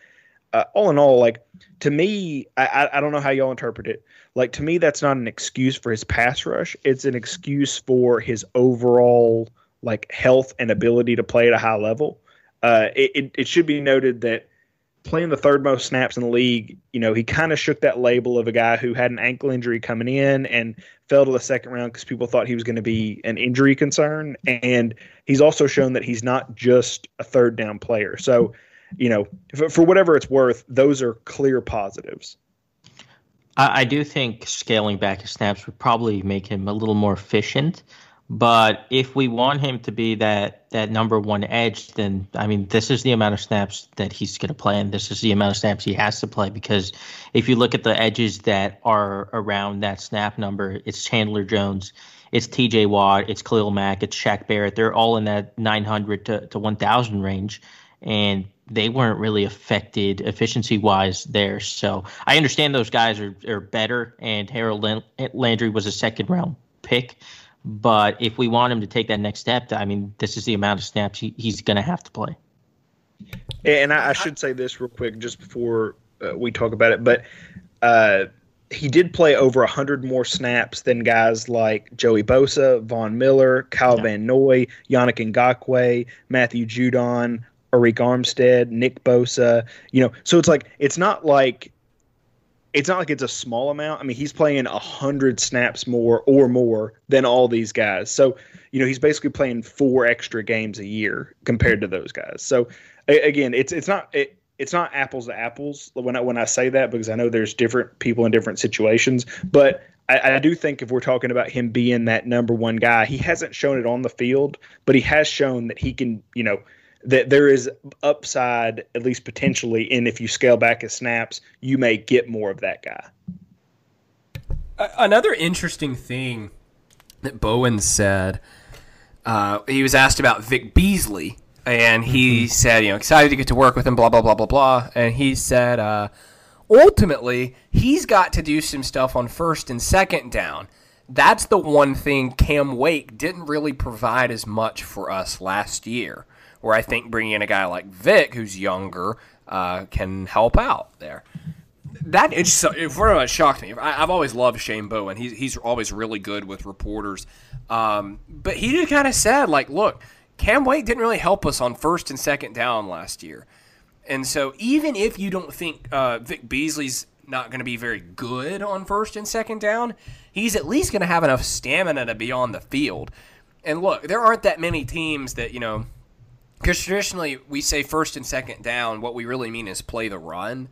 uh, all in all like to me I, I don't know how y'all interpret it. Like to me that's not an excuse for his pass rush. It's an excuse for his overall like health and ability to play at a high level. Uh, it, it, it should be noted that playing the third most snaps in the league, you know, he kind of shook that label of a guy who had an ankle injury coming in and fell to the second round because people thought he was going to be an injury concern. And he's also shown that he's not just a third down player. So, you know, for, for whatever it's worth, those are clear positives. I, I do think scaling back his snaps would probably make him a little more efficient. But if we want him to be that that number one edge, then I mean, this is the amount of snaps that he's going to play, and this is the amount of snaps he has to play. Because if you look at the edges that are around that snap number, it's Chandler Jones, it's T.J. Watt, it's Khalil Mack, it's Shaq Barrett. They're all in that 900 to, to 1,000 range, and they weren't really affected efficiency wise there. So I understand those guys are, are better, and Harold Landry was a second round pick. But if we want him to take that next step, I mean, this is the amount of snaps he, he's going to have to play. And I, I, should say this real quick just before uh, we talk about it, but uh, he did play over 100 more snaps than guys like Joey Bosa, Von Miller, Kyle yeah. Van Noy, Yannick Ngakoue, Matthew Judon, Arik Armstead, Nick Bosa. You know, so it's like, it's not like it's not like it's a small amount. I mean, he's playing a hundred snaps more or more than all these guys. So, you know, he's basically playing four extra games a year compared to those guys. So, again, it's it's not it, it's not apples to apples when I when I say that because I know there's different people in different situations, but I, I, do think if we're talking about him being that number one guy, he hasn't shown it on the field, but he has shown that he can, you know, that there is upside, at least potentially, and if you scale back his snaps, you may get more of that guy. Another interesting thing that Bowen said, uh, he was asked about Vic Beasley, and he mm-hmm. said, you know, excited to get to work with him, blah, blah, blah, blah, blah. And he said, uh, ultimately, he's got to do some stuff on first and second down. That's the one thing Cam Wake didn't really provide as much for us last year where I think bringing in a guy like Vic, who's younger, uh, can help out there. That it's so, it much shocked me. I, have always loved Shane Bowen. He's he's always really good with reporters. Um, but he just kind of said like, look, Cam Wake didn't really help us on first and second down last year. And so even if you don't think uh, Vic Beasley's not going to be very good on first and second down, he's at least going to have enough stamina to be on the field. And look, there aren't that many teams that, you know, because traditionally we say first and second down, what we really mean is play the run.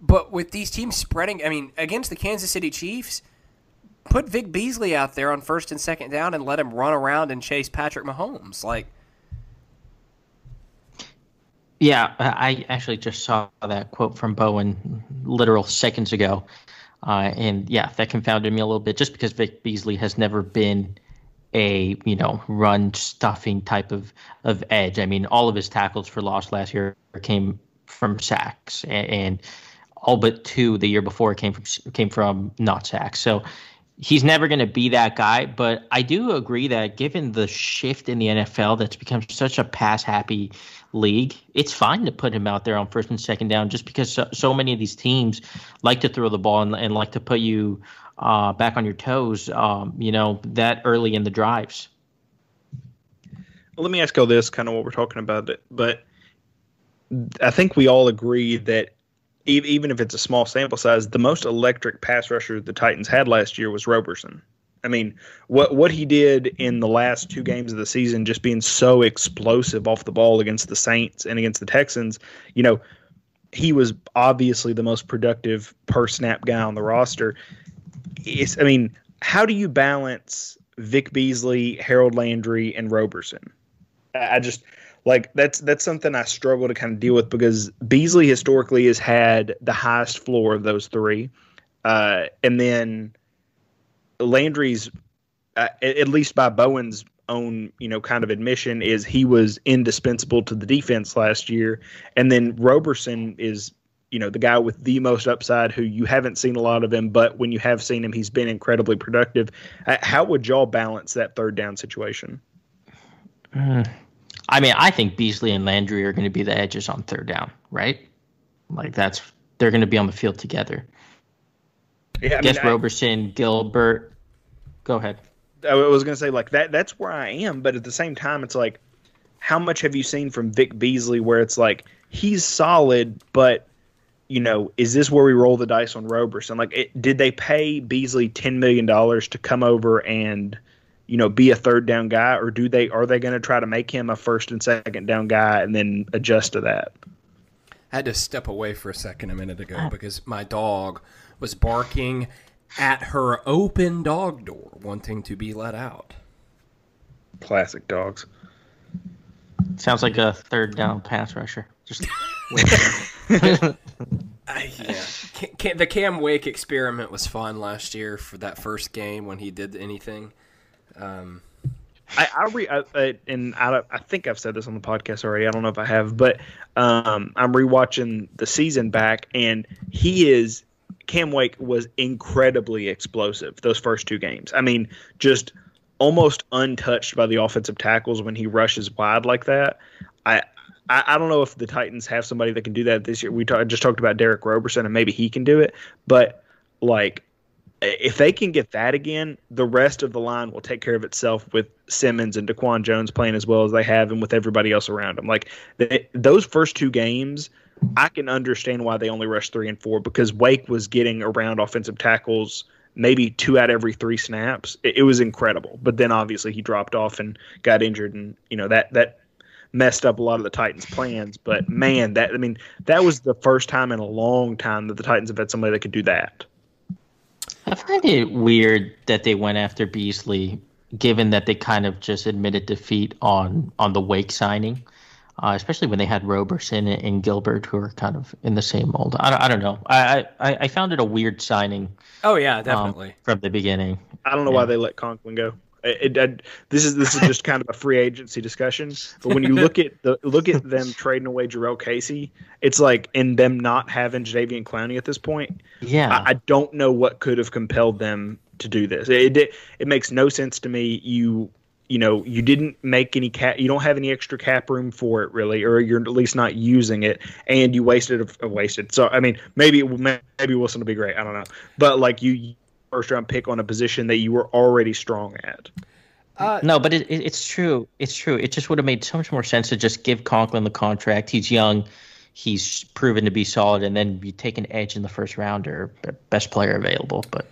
But with these teams spreading, I mean, against the Kansas City Chiefs, put Vic Beasley out there on first and second down and let him run around and chase Patrick Mahomes. Like, yeah, I actually just saw that quote from Bowen literal seconds ago. Uh, and yeah, that confounded me a little bit just because Vic Beasley has never been a you know run stuffing type of of edge. I mean, all of his tackles for loss last year came from sacks, and, and all but two the year before came from came from not sacks. So he's never going to be that guy. But I do agree that given the shift in the NFL that's become such a pass happy league, it's fine to put him out there on first and second down just because so, so many of these teams like to throw the ball and, and like to put you uh, back on your toes, um, you know, that early in the drives. Let me ask you this kind of what we're talking about, but I think we all agree that even if it's a small sample size, the most electric pass rusher the Titans had last year was Roberson. I mean, what what he did in the last two games of the season, just being so explosive off the ball against the Saints and against the Texans, you know, he was obviously the most productive per snap guy on the roster. It's, I mean, how do you balance Vic Beasley, Harold Landry, and Roberson? I just like that's that's something I struggle to kind of deal with because Beasley historically has had the highest floor of those three, uh, and then Landry's, uh, at least by Bowen's own you know kind of admission, is he was indispensable to the defense last year, and then Roberson is you know the guy with the most upside who you haven't seen a lot of him but when you have seen him he's been incredibly productive uh, how would y'all balance that third down situation mm. I mean, I think Beasley and Landry are going to be the edges on third down, right? Like that's they're going to be on the field together. Yeah, I, I guess mean, Roberson, I, Gilbert. Go ahead. I was going to say like that. That's where I am, but at the same time, it's like, how much have you seen from Vic Beasley? Where it's like he's solid, but you know, is this where we roll the dice on Roberson? Like, it, did they pay Beasley ten million dollars to come over and you know, be a third down guy, or do they are they going to try to make him a first and second down guy and then adjust to that? I had to step away for a second a minute ago uh. because my dog was barking at her open dog door, wanting to be let out. Classic dogs. Sounds like a third down pass rusher. Just uh, (laughs) yeah. the Cam Wake experiment was fun last year for that first game when he did anything. Um, I, I re I, I, and I, I think I've said this on the podcast already. I don't know if I have, but um, I'm rewatching the season back, and he is Cam Wake was incredibly explosive those first two games. I mean, just almost untouched by the offensive tackles when he rushes wide like that. I I, I don't know if the Titans have somebody that can do that this year. We talk, just talked about Derick Roberson, and maybe he can do it, but like if they can get that again, the rest of the line will take care of itself with Simmons and Daquan Jones playing as well as they have, and with everybody else around them. Like they, those first two games, I can understand why they only rushed three and four because Wake was getting around offensive tackles maybe two out of every three snaps. It, it was incredible, but then obviously he dropped off and got injured, and you know that that messed up a lot of the Titans' plans. But man, that I mean, that was the first time in a long time that the Titans have had somebody that could do that. I find it weird that they went after Beasley, given that they kind of just admitted defeat on on the Wake signing, uh, especially when they had Roberson and Gilbert, who are kind of in the same mold. I don't, I don't know. I, I, I found it a weird signing. Oh yeah, definitely um, from the beginning. I don't know yeah. why they let Conklin go. It, it, this is this is just kind of a free agency discussion. But when you look at the look at them (laughs) trading away Jurrell Casey, it's like in them not having Jadeveon Clowney at this point. Yeah, I, I, don't know what could have compelled them to do this. It, it it makes no sense to me. You you know you didn't make any cap. You don't have any extra cap room for it really, or you're at least not using it, and you wasted a, wasted. So I mean, maybe maybe Wilson will be great. I don't know, but like you first round pick on a position that you were already strong at. Uh, no, but it, it, it's true. It's true. It just would have made so much more sense to just give Conklin the contract. He's young. He's proven to be solid, and then you take an edge in the first round or best player available. But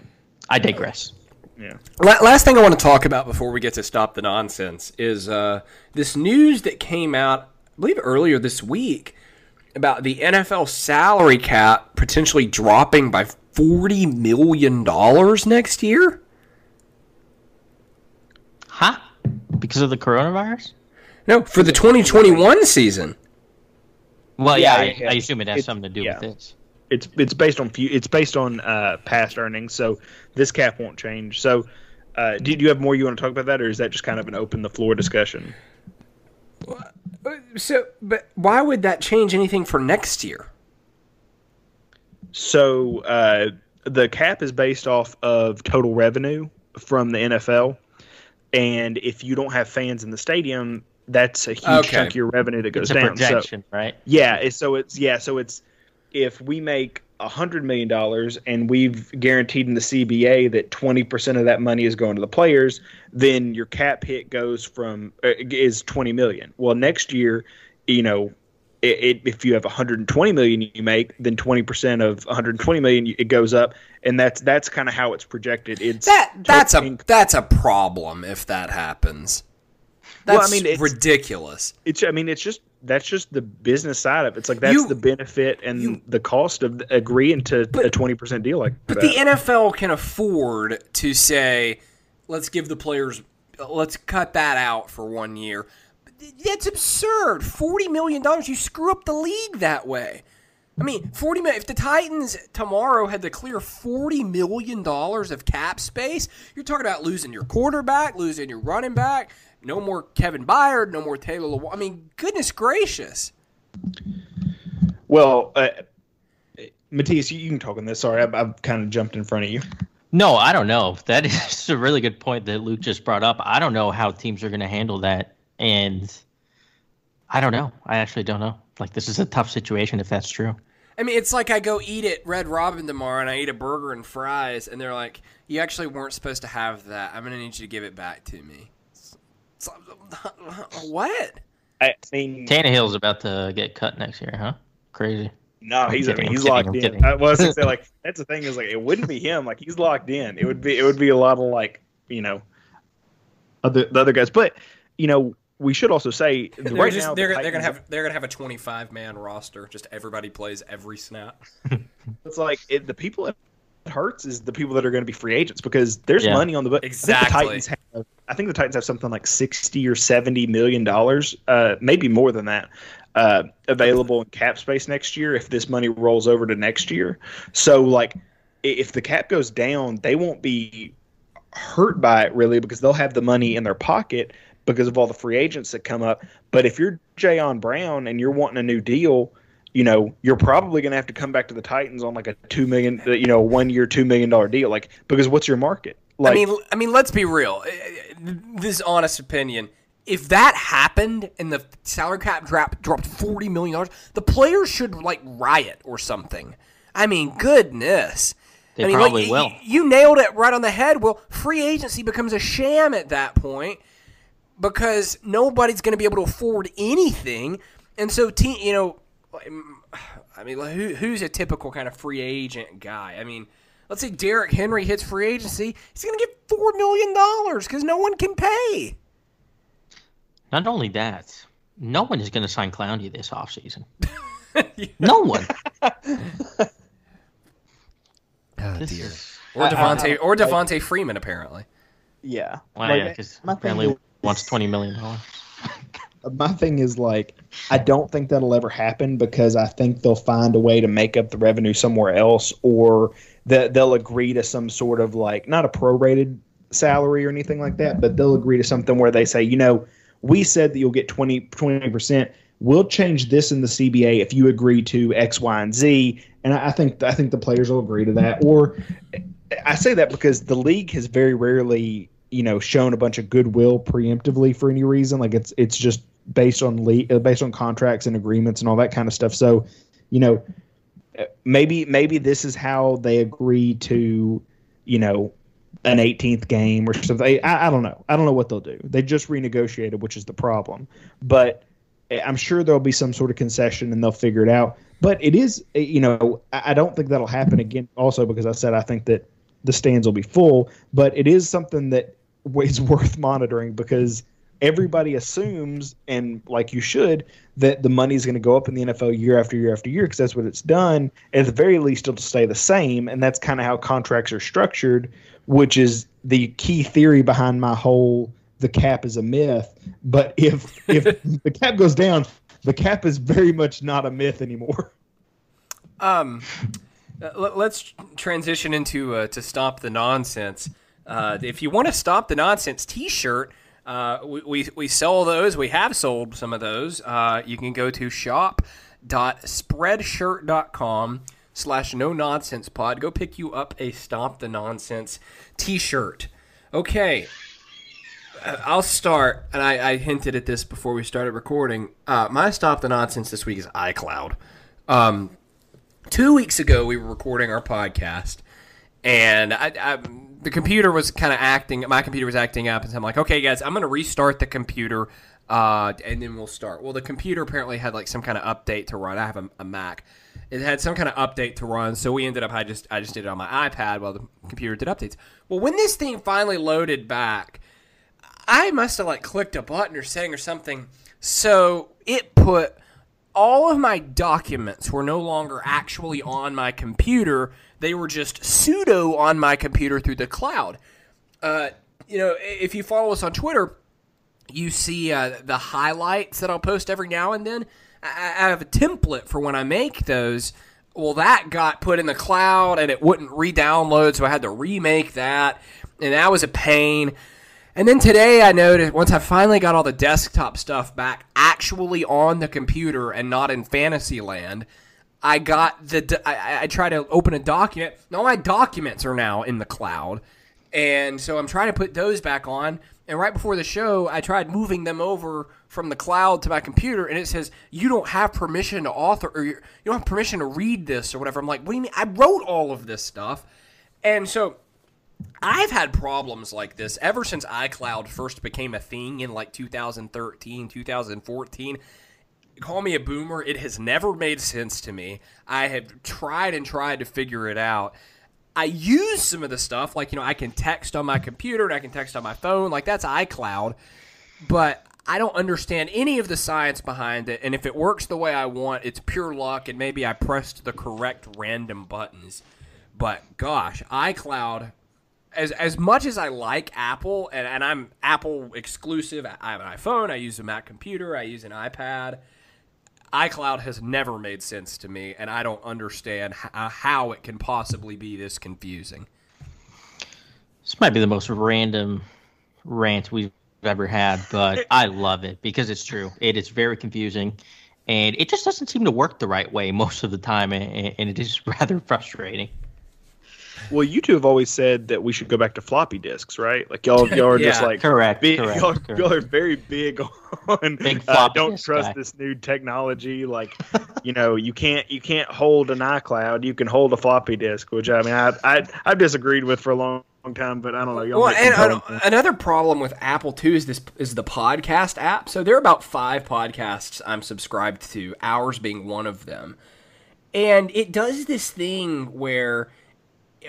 I digress. Yeah. Last thing I want to talk about before we get to stop the nonsense is uh, this news that came out, I believe, earlier this week about the NFL salary cap potentially dropping by forty million dollars next year? Huh? Because of the coronavirus? No, for the 2021 season. Well, yeah, yeah, I, I, assume it has something to do yeah. with this. It's it's based on it's based on uh, past earnings, so this cap won't change. So, uh, do, do you have more you want to talk about that, or is that just kind of an open the floor discussion? So, but why would that change anything for next year? So uh, the cap is based off of total revenue from the NFL, and if you don't have fans in the stadium, that's a huge Okay. chunk of your revenue that goes It's a down. So, projection, right? yeah, so it's yeah, so it's if we make a hundred million dollars and we've guaranteed in the CBA that twenty percent of that money is going to the players, then your cap hit goes from uh, is twenty million. Well, next year, you know, it, it, if you have 120 million you make, then 20 percent of 120 million it goes up, and that's that's kind of how it's projected. It's That that's a that's a problem if that happens. Well, I That's mean, it's- ridiculous. it's I mean it's just that's just the business side of it. It's like that's You- the benefit and the cost of agreeing to a 20 percent deal like But that. the NFL can afford to say, let's give the players, let's cut that out for one year. That's absurd. Forty million dollars. You screw up the league that way. I mean, forty million. If the Titans tomorrow had to clear forty million dollars of cap space, you're talking about losing your quarterback, losing your running back. No more Kevin Byard. No more Taylor. Lewan. I mean, goodness gracious. well, uh, Matisse, you, you can talk on this. Sorry, I've, I've kind of jumped in front of you. No, I don't know. That (laughs) is a really good point that Luke just brought up. I don't know how teams are going to handle that, and I don't know. I actually don't know. Like this is a tough situation if that's true. I mean, it's like I go eat at Red Robin tomorrow and I eat a burger and fries, and they're like, "You actually weren't supposed to have that. I'm gonna need you to give it back to me." It's- it's- (laughs) what? I mean, Tannehill's about to get cut next year, huh? Crazy. no, he's I kidding, mean, I'm he's kidding, locked I'm in. kidding. I was gonna say like that's the thing is like it wouldn't be him. Like he's locked in. It would be it would be a lot of like you know other the other guys. But you know we should also say They're right just now they're, the they're gonna have they're gonna have a 25 man roster. Just everybody plays every snap. (laughs) It's like it, the people that hurts is the people that are going to be free agents because there's Yeah. money on the book. Exactly. I think the Titans have, I think the Titans have something like sixty or seventy million dollars, uh, maybe more than that, uh, available in cap space next year if this money rolls over to next year. So like, if the cap goes down, they won't be hurt by it really because they'll have the money in their pocket because of all the free agents that come up. But if you're Jayon Brown and you're wanting a new deal, you know, you're probably going to have to come back to the Titans on like a two million, you know, one year, two million dollar deal. Like, because what's your market? Like, I mean, I mean, let's be real. Uh, This honest opinion. If that happened and the salary cap drop, dropped forty million dollars, the players should like riot or something. I mean, goodness. They I mean, probably like, will. y- You nailed it right on the head. Well, free agency becomes a sham at that point because nobody's going to be able to afford anything, and so team, you know, I mean, who, who's a typical kind of free agent guy? I mean, let's say Derrick Henry hits free agency, he's going to get four million dollars because no one can pay. Not only that, no one is going to sign Clowney this offseason. (laughs) No one. (laughs) Oh, this is- Or Devonta, or Devonta Freeman, apparently. Yeah. Well, Like, yeah, because my thing apparently is- wants twenty million dollars. (laughs) my thing is like I don't think that'll ever happen because I think they'll find a way to make up the revenue somewhere else or that they'll agree to some sort of like not a prorated salary or anything like that, but they'll agree to something where they say, you know, we said that you'll get 20 percent. We'll change this in the CBA if you agree to X, Y, and Z. And I I think I think the players will agree to that. Or I say that because the league has very rarely, you know, shown a bunch of goodwill preemptively for any reason. Like it's it's just based on le- uh, based on contracts and agreements and all that kind of stuff. So, you know, uh, maybe maybe this is how they agree to, you know, an 18th game or something. I, I don't know. I don't know what they'll do. They just renegotiated, which is the problem. But eh, I'm sure there'll be some sort of concession and they'll figure it out. But it is, you know, I don't think that'll happen again. Also, because I said I think that the stands will be full. But it is something that is (laughs) worth monitoring because everybody assumes, and like you should, that the money is going to go up in the NFL year after year after year because that's what it's done. At the very least, it'll stay the same, and that's kind of how contracts are structured, which is the key theory behind my whole the cap is a myth. But if (laughs) if the cap goes down, the cap is very much not a myth anymore. Um, uh, let- let's transition into uh, to stop the nonsense. Uh, if you want to stop the nonsense T-shirt, uh, we, we we sell those. We have sold some of those. Uh, you can go to shop.spreadshirt.com. slash no nonsense pod. Go pick you up a Stop the Nonsense t shirt. Okay. Uh, I'll start, and I, I hinted at this before we started recording. Uh, my Stop the Nonsense this week is iCloud. Um, two weeks ago, we were recording our podcast, and I, I, the computer was kind of acting. My computer was acting up, and so I'm like, okay, guys, I'm to restart the computer, uh, and then we'll start. Well, the computer apparently had like some kind of update to run. I have a, a Mac. It had some kind of update to run, so we ended up. I just I just did it on my iPad while the computer did updates. Well, when this thing finally loaded back, I must have like clicked a button or setting or something. So it put all of my documents were no longer actually on my computer. They were just pseudo on my computer through the cloud. Uh, you know, if you follow us on Twitter, you see uh, the highlights that I'll post every now and then. I, I have a template for when I make those. Well, that got put in the cloud and it wouldn't re download, so I had to remake that. And that was a pain. And then today I noticed once I finally got all the desktop stuff back actually on the computer and not in fantasy Fantasyland, I got the I, I tried to open a document. All my documents are now in the cloud, and so I'm trying to put those back on. And right before the show, I tried moving them over from the cloud to my computer, and it says you don't have permission to author or you don't have permission to read this or whatever. I'm like, what do you mean? I wrote all of this stuff, and so I've had problems like this ever since iCloud first became a thing in like 2013, 2014. Call me a boomer. It has never made sense to me. I have tried and tried to figure it out. I use some of the stuff, like, you know, I can text on my computer and I can text on my phone. Like, that's iCloud. But I don't understand any of the science behind it. And if it works the way I want, it's pure luck. And maybe I pressed the correct random buttons. But gosh, iCloud as as much as I like Apple and, and I'm Apple exclusive, I have an iPhone, I use a Mac computer, I use an iPad. iCloud has never made sense to me, and I don't understand h- uh, how it can possibly be this confusing. This might be the most random rant we've ever had, but (laughs) I love it because it's true. It is very confusing, and it just doesn't seem to work the right way most of the time, and it is (laughs) rather frustrating. Well, you two have always said that we should go back to floppy disks, right? Like y'all, y'all are just like correct, Big, correct, y'all, correct. y'all are very big on Big uh, floppy don't trust guy. this new technology. Like, you know, you can't you can't hold an iCloud. You can hold a floppy disk, which I mean, I I I've disagreed with for a long, long time, but I don't know. Y'all Well, and uh, another problem with Apple too is this is the podcast app. So there are about five podcasts I'm subscribed to, ours being one of them, and it does this thing where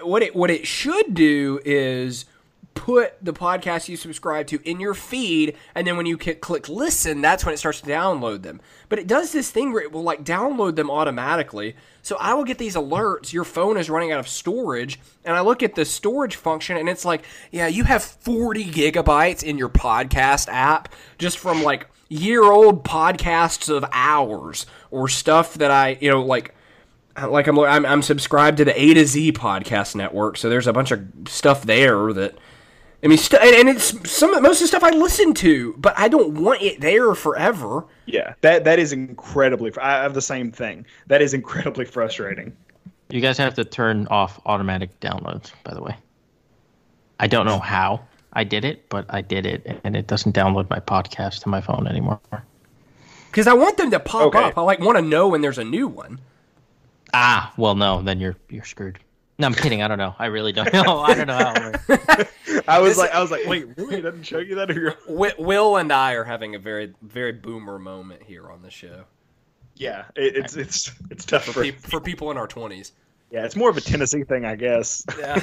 what it what it should do is put the podcast you subscribe to in your feed and then when you click, listen that's when it starts to download them. But it does this thing where it will like download them automatically. So i will get these alerts your phone is running out of storage and i look at the storage function and it's like yeah you have 40 gigabytes in your podcast app just from like year old podcasts of hours or stuff that i you know like like I'm, I'm I'm subscribed to the A to Z podcast network, so there's a bunch of stuff there that I mean, st- and it's some most of the stuff I listen to, but I don't want it there forever. yeah, that that is incredibly. I have the same thing. That is incredibly frustrating. You guys have to turn off automatic downloads, by the way. I don't know how I did it, but I did it, and it doesn't download my podcast to my phone anymore. Because I want them to pop Okay. up. I like want to know when there's a new one. Ah, well, no, then you're you're screwed. No, I'm kidding. I don't know. I really don't (laughs) know. I don't know how it works. (laughs) I was This- like, I was like, wait, really? It doesn't show you that? Or you're... (laughs) Will and I are having a very very boomer moment here on the show Yeah, it, it's it's it's tough for, for peop for people in our twenties. yeah. It's more of a Tennessee thing, I guess. Yeah.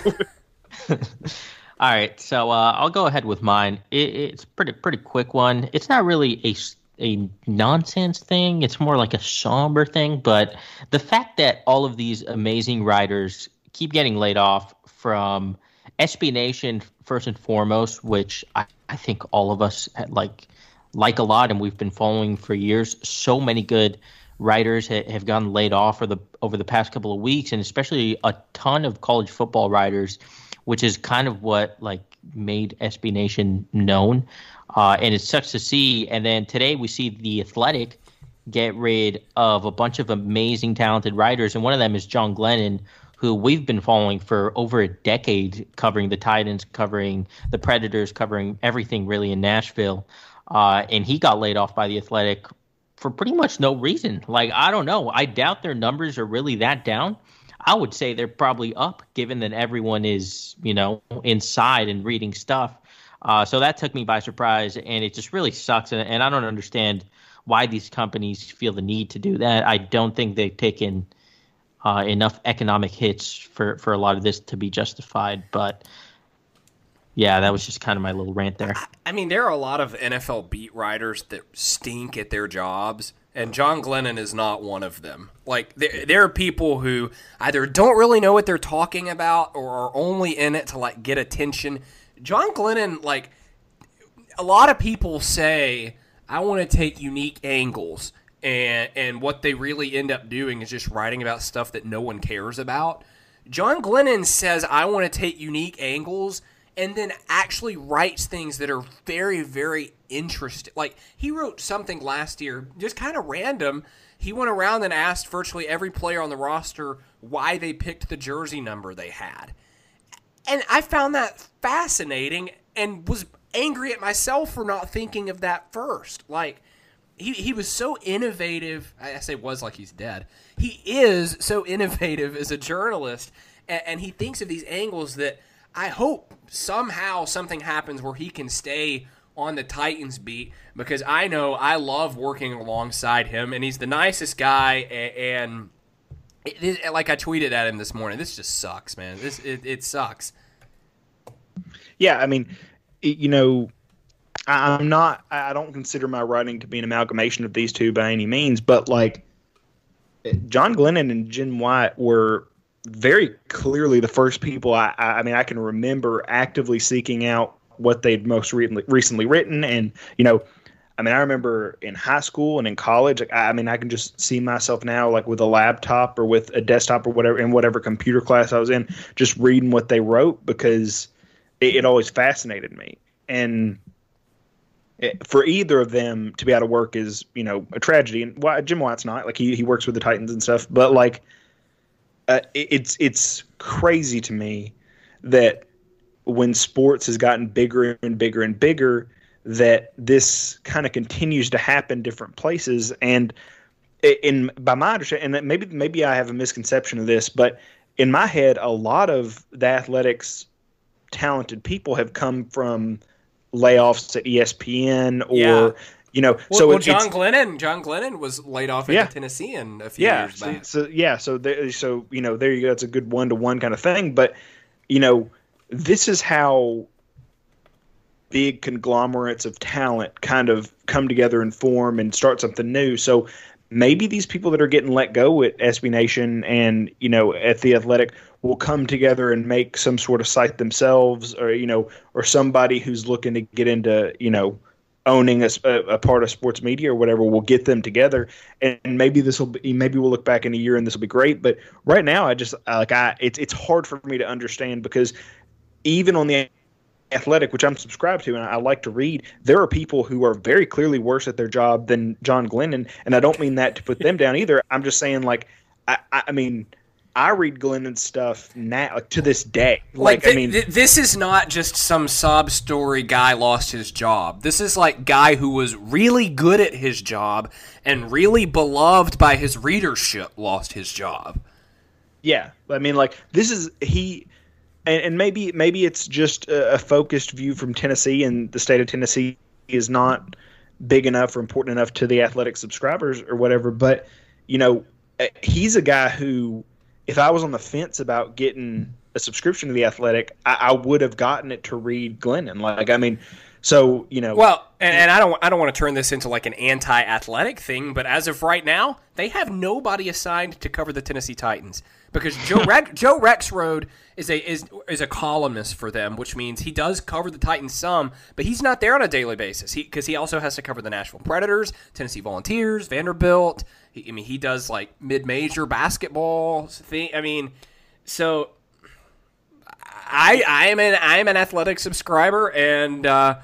All right, so uh, I'll go ahead with mine. It, it's pretty pretty quick one. It's not really a s- a nonsense thing. It's more like a somber thing. But the fact that all of these amazing writers keep getting laid off from SB Nation first and foremost, which I, I think all of us had, like like a lot, and we've been following for years. So many good writers ha- have gotten laid off for the over the past couple of weeks, and especially a ton of college football writers, which is kind of what like made SB Nation known. Uh, and it sucks to see. And then today we see the Athletic get rid of a bunch of amazing, talented writers, and one of them is John Glennon, who we've been following for over a decade, covering the Titans, covering the Predators, covering everything really in Nashville. Uh, and he got laid off by the Athletic for pretty much no reason. Like, I don't know. I doubt their numbers are really that down. I would say they're probably up, given that everyone is, you know, inside and reading stuff. Uh, so that took me by surprise, and it just really sucks. And, and I don't understand why these companies feel the need to do that. I don't think they've taken uh, enough economic hits for, for a lot of this to be justified. But yeah, that was just kind of my little rant there. I mean, there are a lot of NFL beat writers that stink at their jobs, and John Glennon is not one of them. Like, there, there are people who either don't really know what they're talking about or are only in it to, like, get attention. John Glennon, like, a lot of people say, I want to take unique angles. And, and what they really end up doing is just writing about stuff that no one cares about. John Glennon says, I want to take unique angles and then actually writes things that are very, very interesting. Like he wrote something last year, just kind of random. He went around and asked virtually every player on the roster why they picked the jersey number they had. And I found that fascinating and was angry at myself for not thinking of that first. Like, he, he was so innovative. I say was like he's dead. He is so (laughs) innovative as a journalist, and, and he thinks of these angles that I hope somehow something happens where he can stay on the Titans beat because I know I love working alongside him, and he's the nicest guy. And, like I tweeted at him this morning, this just sucks, man. This it, it sucks. Yeah, I mean, you know, I'm not. I don't consider my writing to be an amalgamation of these two by any means, but like eh, John Glennon and Jim Wyatt were very clearly the first people I, I mean I can remember actively seeking out what they'd most recently written and you know I mean I remember in high school and in college like, I mean I can just see myself now like with a laptop or with a desktop or whatever in whatever computer class I was in just reading what they wrote because it, it always fascinated me. And it, for either of them to be out of work is you know a tragedy. And why Jim Wyatt's not like he he works with the Titans and stuff but like uh, it's it's crazy to me that when sports has gotten bigger and bigger and bigger, that this kind of continues to happen different places. And in by my understanding, and maybe maybe I have a misconception of this, but in my head, a lot of the athletics talented people have come from layoffs at ESPN or yeah. You know, well, so well, John Glennon, John Glennon was laid off yeah. Tennessee in a few yeah, years back. So, so yeah, so there, so you know, there you go. That's a good one to one kind of thing. But you know, this is how big conglomerates of talent kind of come together and form and start something new. So maybe these people that are getting let go at SB Nation and you know at the Athletic will come together and make some sort of site themselves, or you know, or somebody who's looking to get into you know owning a, a, part of sports media or whatever will get them together and maybe this will be maybe we'll look back in a year and this will be great but right now i just like i it's it's hard for me to understand because even on the athletic which i'm subscribed to and i like to read there are people who are very clearly worse at their job than john glennon and i don't mean that to put them down either i'm just saying like i i mean I read Glennon's stuff now, like to this day. Like, like th- I mean, th- this is not just some sob story guy lost his job. This is like guy who was really good at his job and really beloved by his readership lost his job. Yeah, I mean, like this is he, and, and maybe maybe it's just a, a focused view from Tennessee, and the state of Tennessee is not big enough or important enough to the athletic subscribers or whatever. But you know, eh, he's a guy who if I was on the fence about getting a subscription to the Athletic, I, I would have gotten it to read Glennon. Like, I mean, so you know. Well, and, and, I don't, I don't want to turn this into like an anti-athletic thing, but as of right now, they have nobody assigned to cover the Tennessee Titans because Joe (laughs) Rex, Joe Rexrode is a is is a columnist for them, which means he does cover the Titans some, but he's not there on a daily basis. He because he also has to cover the Nashville Predators, Tennessee Volunteers, Vanderbilt. He, I mean, he does like mid-major basketball thing. I mean, so I I am an I am an athletic subscriber, and uh,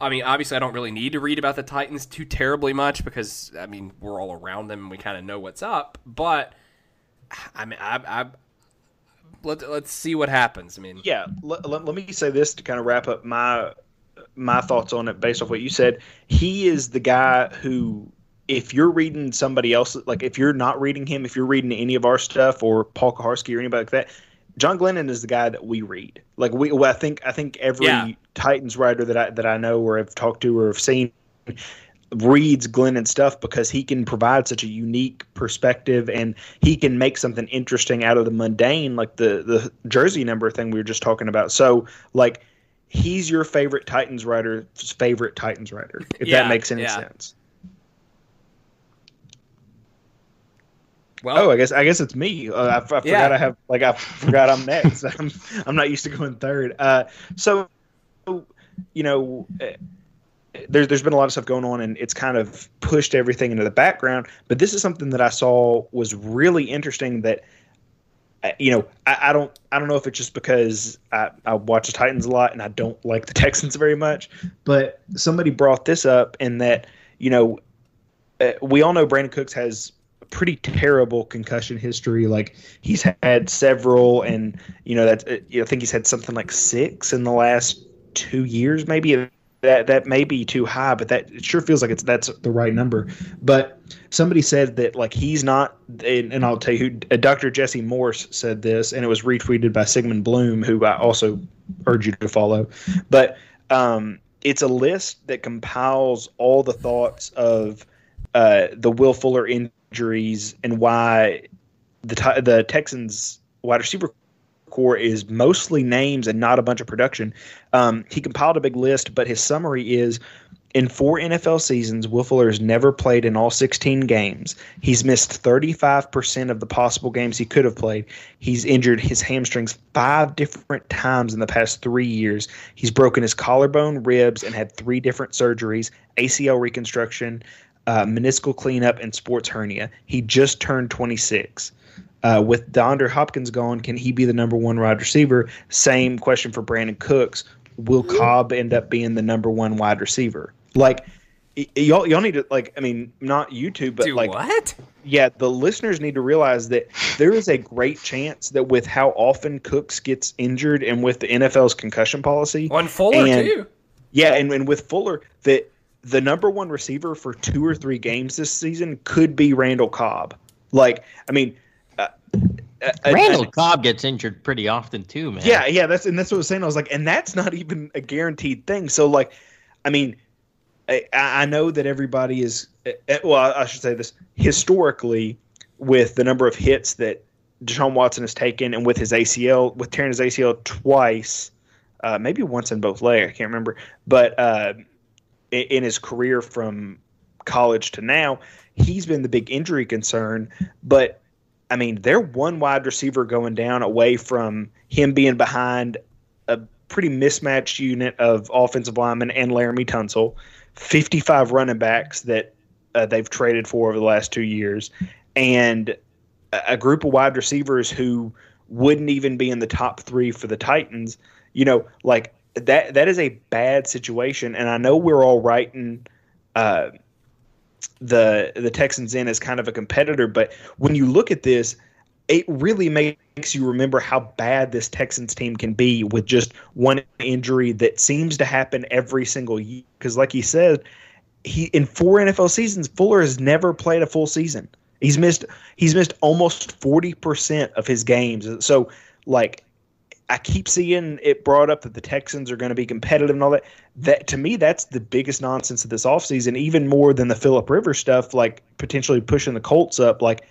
I mean, obviously, I don't really need to read about the Titans too terribly much because I mean we're all around them and we kind of know what's up. But I mean, I, I let let's see what happens. I mean, yeah. Let, let, let me say this to kind of wrap up my my thoughts on it based off what you said. He is the guy who, if you're reading somebody else, like if you're not reading him, if you're reading any of our stuff or Paul Kuharsky or anybody like that, John Glennon is the guy that we read. Like we, well, I think I think every Yeah. Titans writer that I that I know or have talked to or have seen reads Glennon stuff because he can provide such a unique perspective and he can make something interesting out of the mundane, like the the jersey number thing we were just talking about. So like he's your favorite Titans writer's favorite Titans writer, if Yeah, that makes any yeah. sense. Well, Oh, I guess I guess it's me. Uh, I, I forgot Yeah. I have like I forgot I'm next. (laughs) I'm I'm not used to going third. Uh, so you know, uh, there's there's been a lot of stuff going on, and it's kind of pushed everything into the background. But this is something that I saw was really interesting. That uh, you know, I, I don't I don't know if it's just because I, I watch the Titans a lot and I don't like the (laughs) Texans very much, but somebody brought this up in that you know uh, we all know Brandin Cooks has pretty terrible concussion history. Like he's had several, and you know that uh, you know, I think he's had something like six in the last two years, maybe. That that may be too high, but that it sure feels like it's that's the right number. But somebody said that like he's not, and, and I'll tell you who. Uh, Dr. Jesse Morse said this, and it was retweeted by Sigmund Bloom, who I also urge you to follow. But um, it's a list that compiles all the thoughts of uh, the Will Fuller injuries and why the the Texans wide receiver corps is mostly names and not a bunch of production. Um, he compiled a big list, but his summary is. In four NFL seasons, Will Fuller has never played in all 16 games. He's missed 35% of the possible games he could have played. He's injured his hamstrings five different times in the past three years. He's broken his collarbone, ribs, and had three different surgeries ACL reconstruction, uh, meniscal cleanup, and sports hernia. He just turned 26. Uh, with DeAndre Hopkins gone, can he be the number one wide receiver? Same question for Brandin Cooks. Will Cobb end up being the number one wide receiver? Like, y- y'all, y'all need to like. I mean, not you two, but do like, what? yeah, the listeners need to realize that there is a great chance that with how often Cooks gets injured and with the NFL's concussion policy, On Fuller and- too. yeah, and, and with Fuller, that the number one receiver for two or three games this season could be Randall Cobb. Like, I mean, uh, uh, Randall uh, Cobb gets injured pretty often too, man. yeah, yeah, that's and that's what I was saying. I was like, and that's not even a guaranteed thing. So, like, I mean, I, I know that everybody is. uh, Well, I should say this historically, with the number of hits that Deshaun Watson has taken, and with his ACL, with tearing his ACL twice, uh, maybe once in both legs, I can't remember, but uh, in, his career from college to now, he's been the big injury concern. But I mean, they're one wide receiver going down away from him being behind a pretty mismatched unit of offensive linemen and Laremy Tunsil, 55 running backs that uh, they've traded for over the last two years, and a group of wide receivers who wouldn't even be in the top three for the Titans. You know, like that. That is a bad situation, and I know we're all writing. Uh, the the Texans in as kind of a competitor, but when you look at this, it really makes you remember how bad this Texans team can be with just one injury that seems to happen every single year. Because, like he said, he in four NFL seasons, Fuller has never played a full season. He's missed he's missed almost forty percent of his games. So, like, I keep seeing it brought up that the Texans are going to be competitive and all that. That to me, that's the biggest nonsense of this offseason, even more than the Philip Rivers stuff, like potentially pushing the Colts up. Like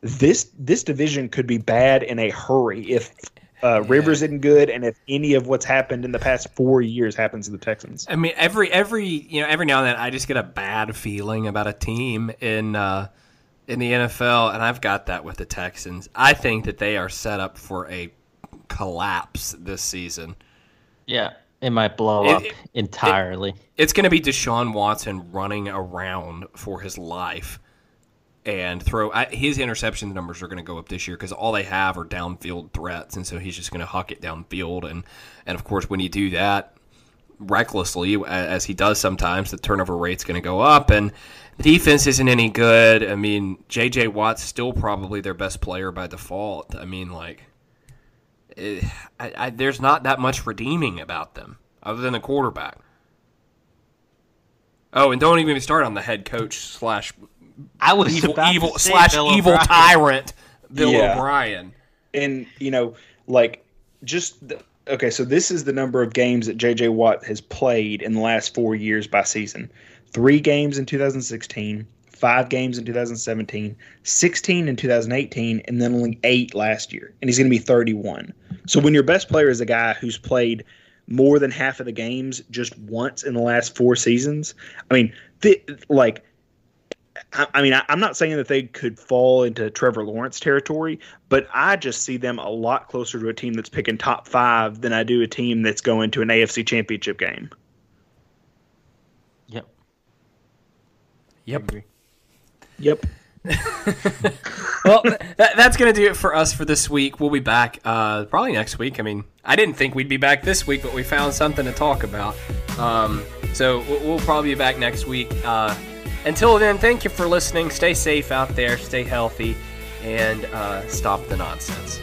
this this division could be bad in a hurry if uh, Rivers isn't good and if any of what's happened in the past four years happens to the Texans. I mean, every every you know every now and then I just get a bad feeling about a team in uh, in the NFL, and I've got that with the Texans. I think that they are set up for a collapse this season. yeah, it might blow It- up it- entirely. It's going to be Deshaun Watson running around for his life and throw. I, his interception numbers are going to go up this year because all they have are downfield threats, and so he's just going to huck it downfield. And and of course, when you do that, recklessly as he does sometimes, the turnover rate's going to go up, and the defense isn't any good. I mean, J.J. Watt's still probably their best player by default. I mean, like, it, Eh, I, I, there's not that much redeeming about them other than the quarterback. Oh, and don't even start on the head coach slash I was evil, about to evil say slash Bill evil O'Brien. tyrant Bill Yeah. O'Brien. and you know, like just the, okay. So this is the number of games that J.J. Watt has played in the last four years by season: three games in 2016, five games in 2017, 16 in 2018, and then only eight last year. And he's going to be 31. So when your best player is a guy who's played more than half of the games just once in the last four seasons, I mean, th- like. I I mean, I, I'm not saying that they could fall into Trevor Lawrence territory, but I just see them a lot closer to a team that's picking top five than I do a team that's going to an AFC championship game. Yep. Yep. Yep. (laughs) well, that, that's going to do it for us for this week. We'll be back uh, probably next week. I mean, I didn't think we'd be back this week, but we found something to talk about. Um, so we'll, we'll probably be back next week. Uh, until then, thank you for listening. Stay safe out there, stay healthy, and uh, stop the nonsense.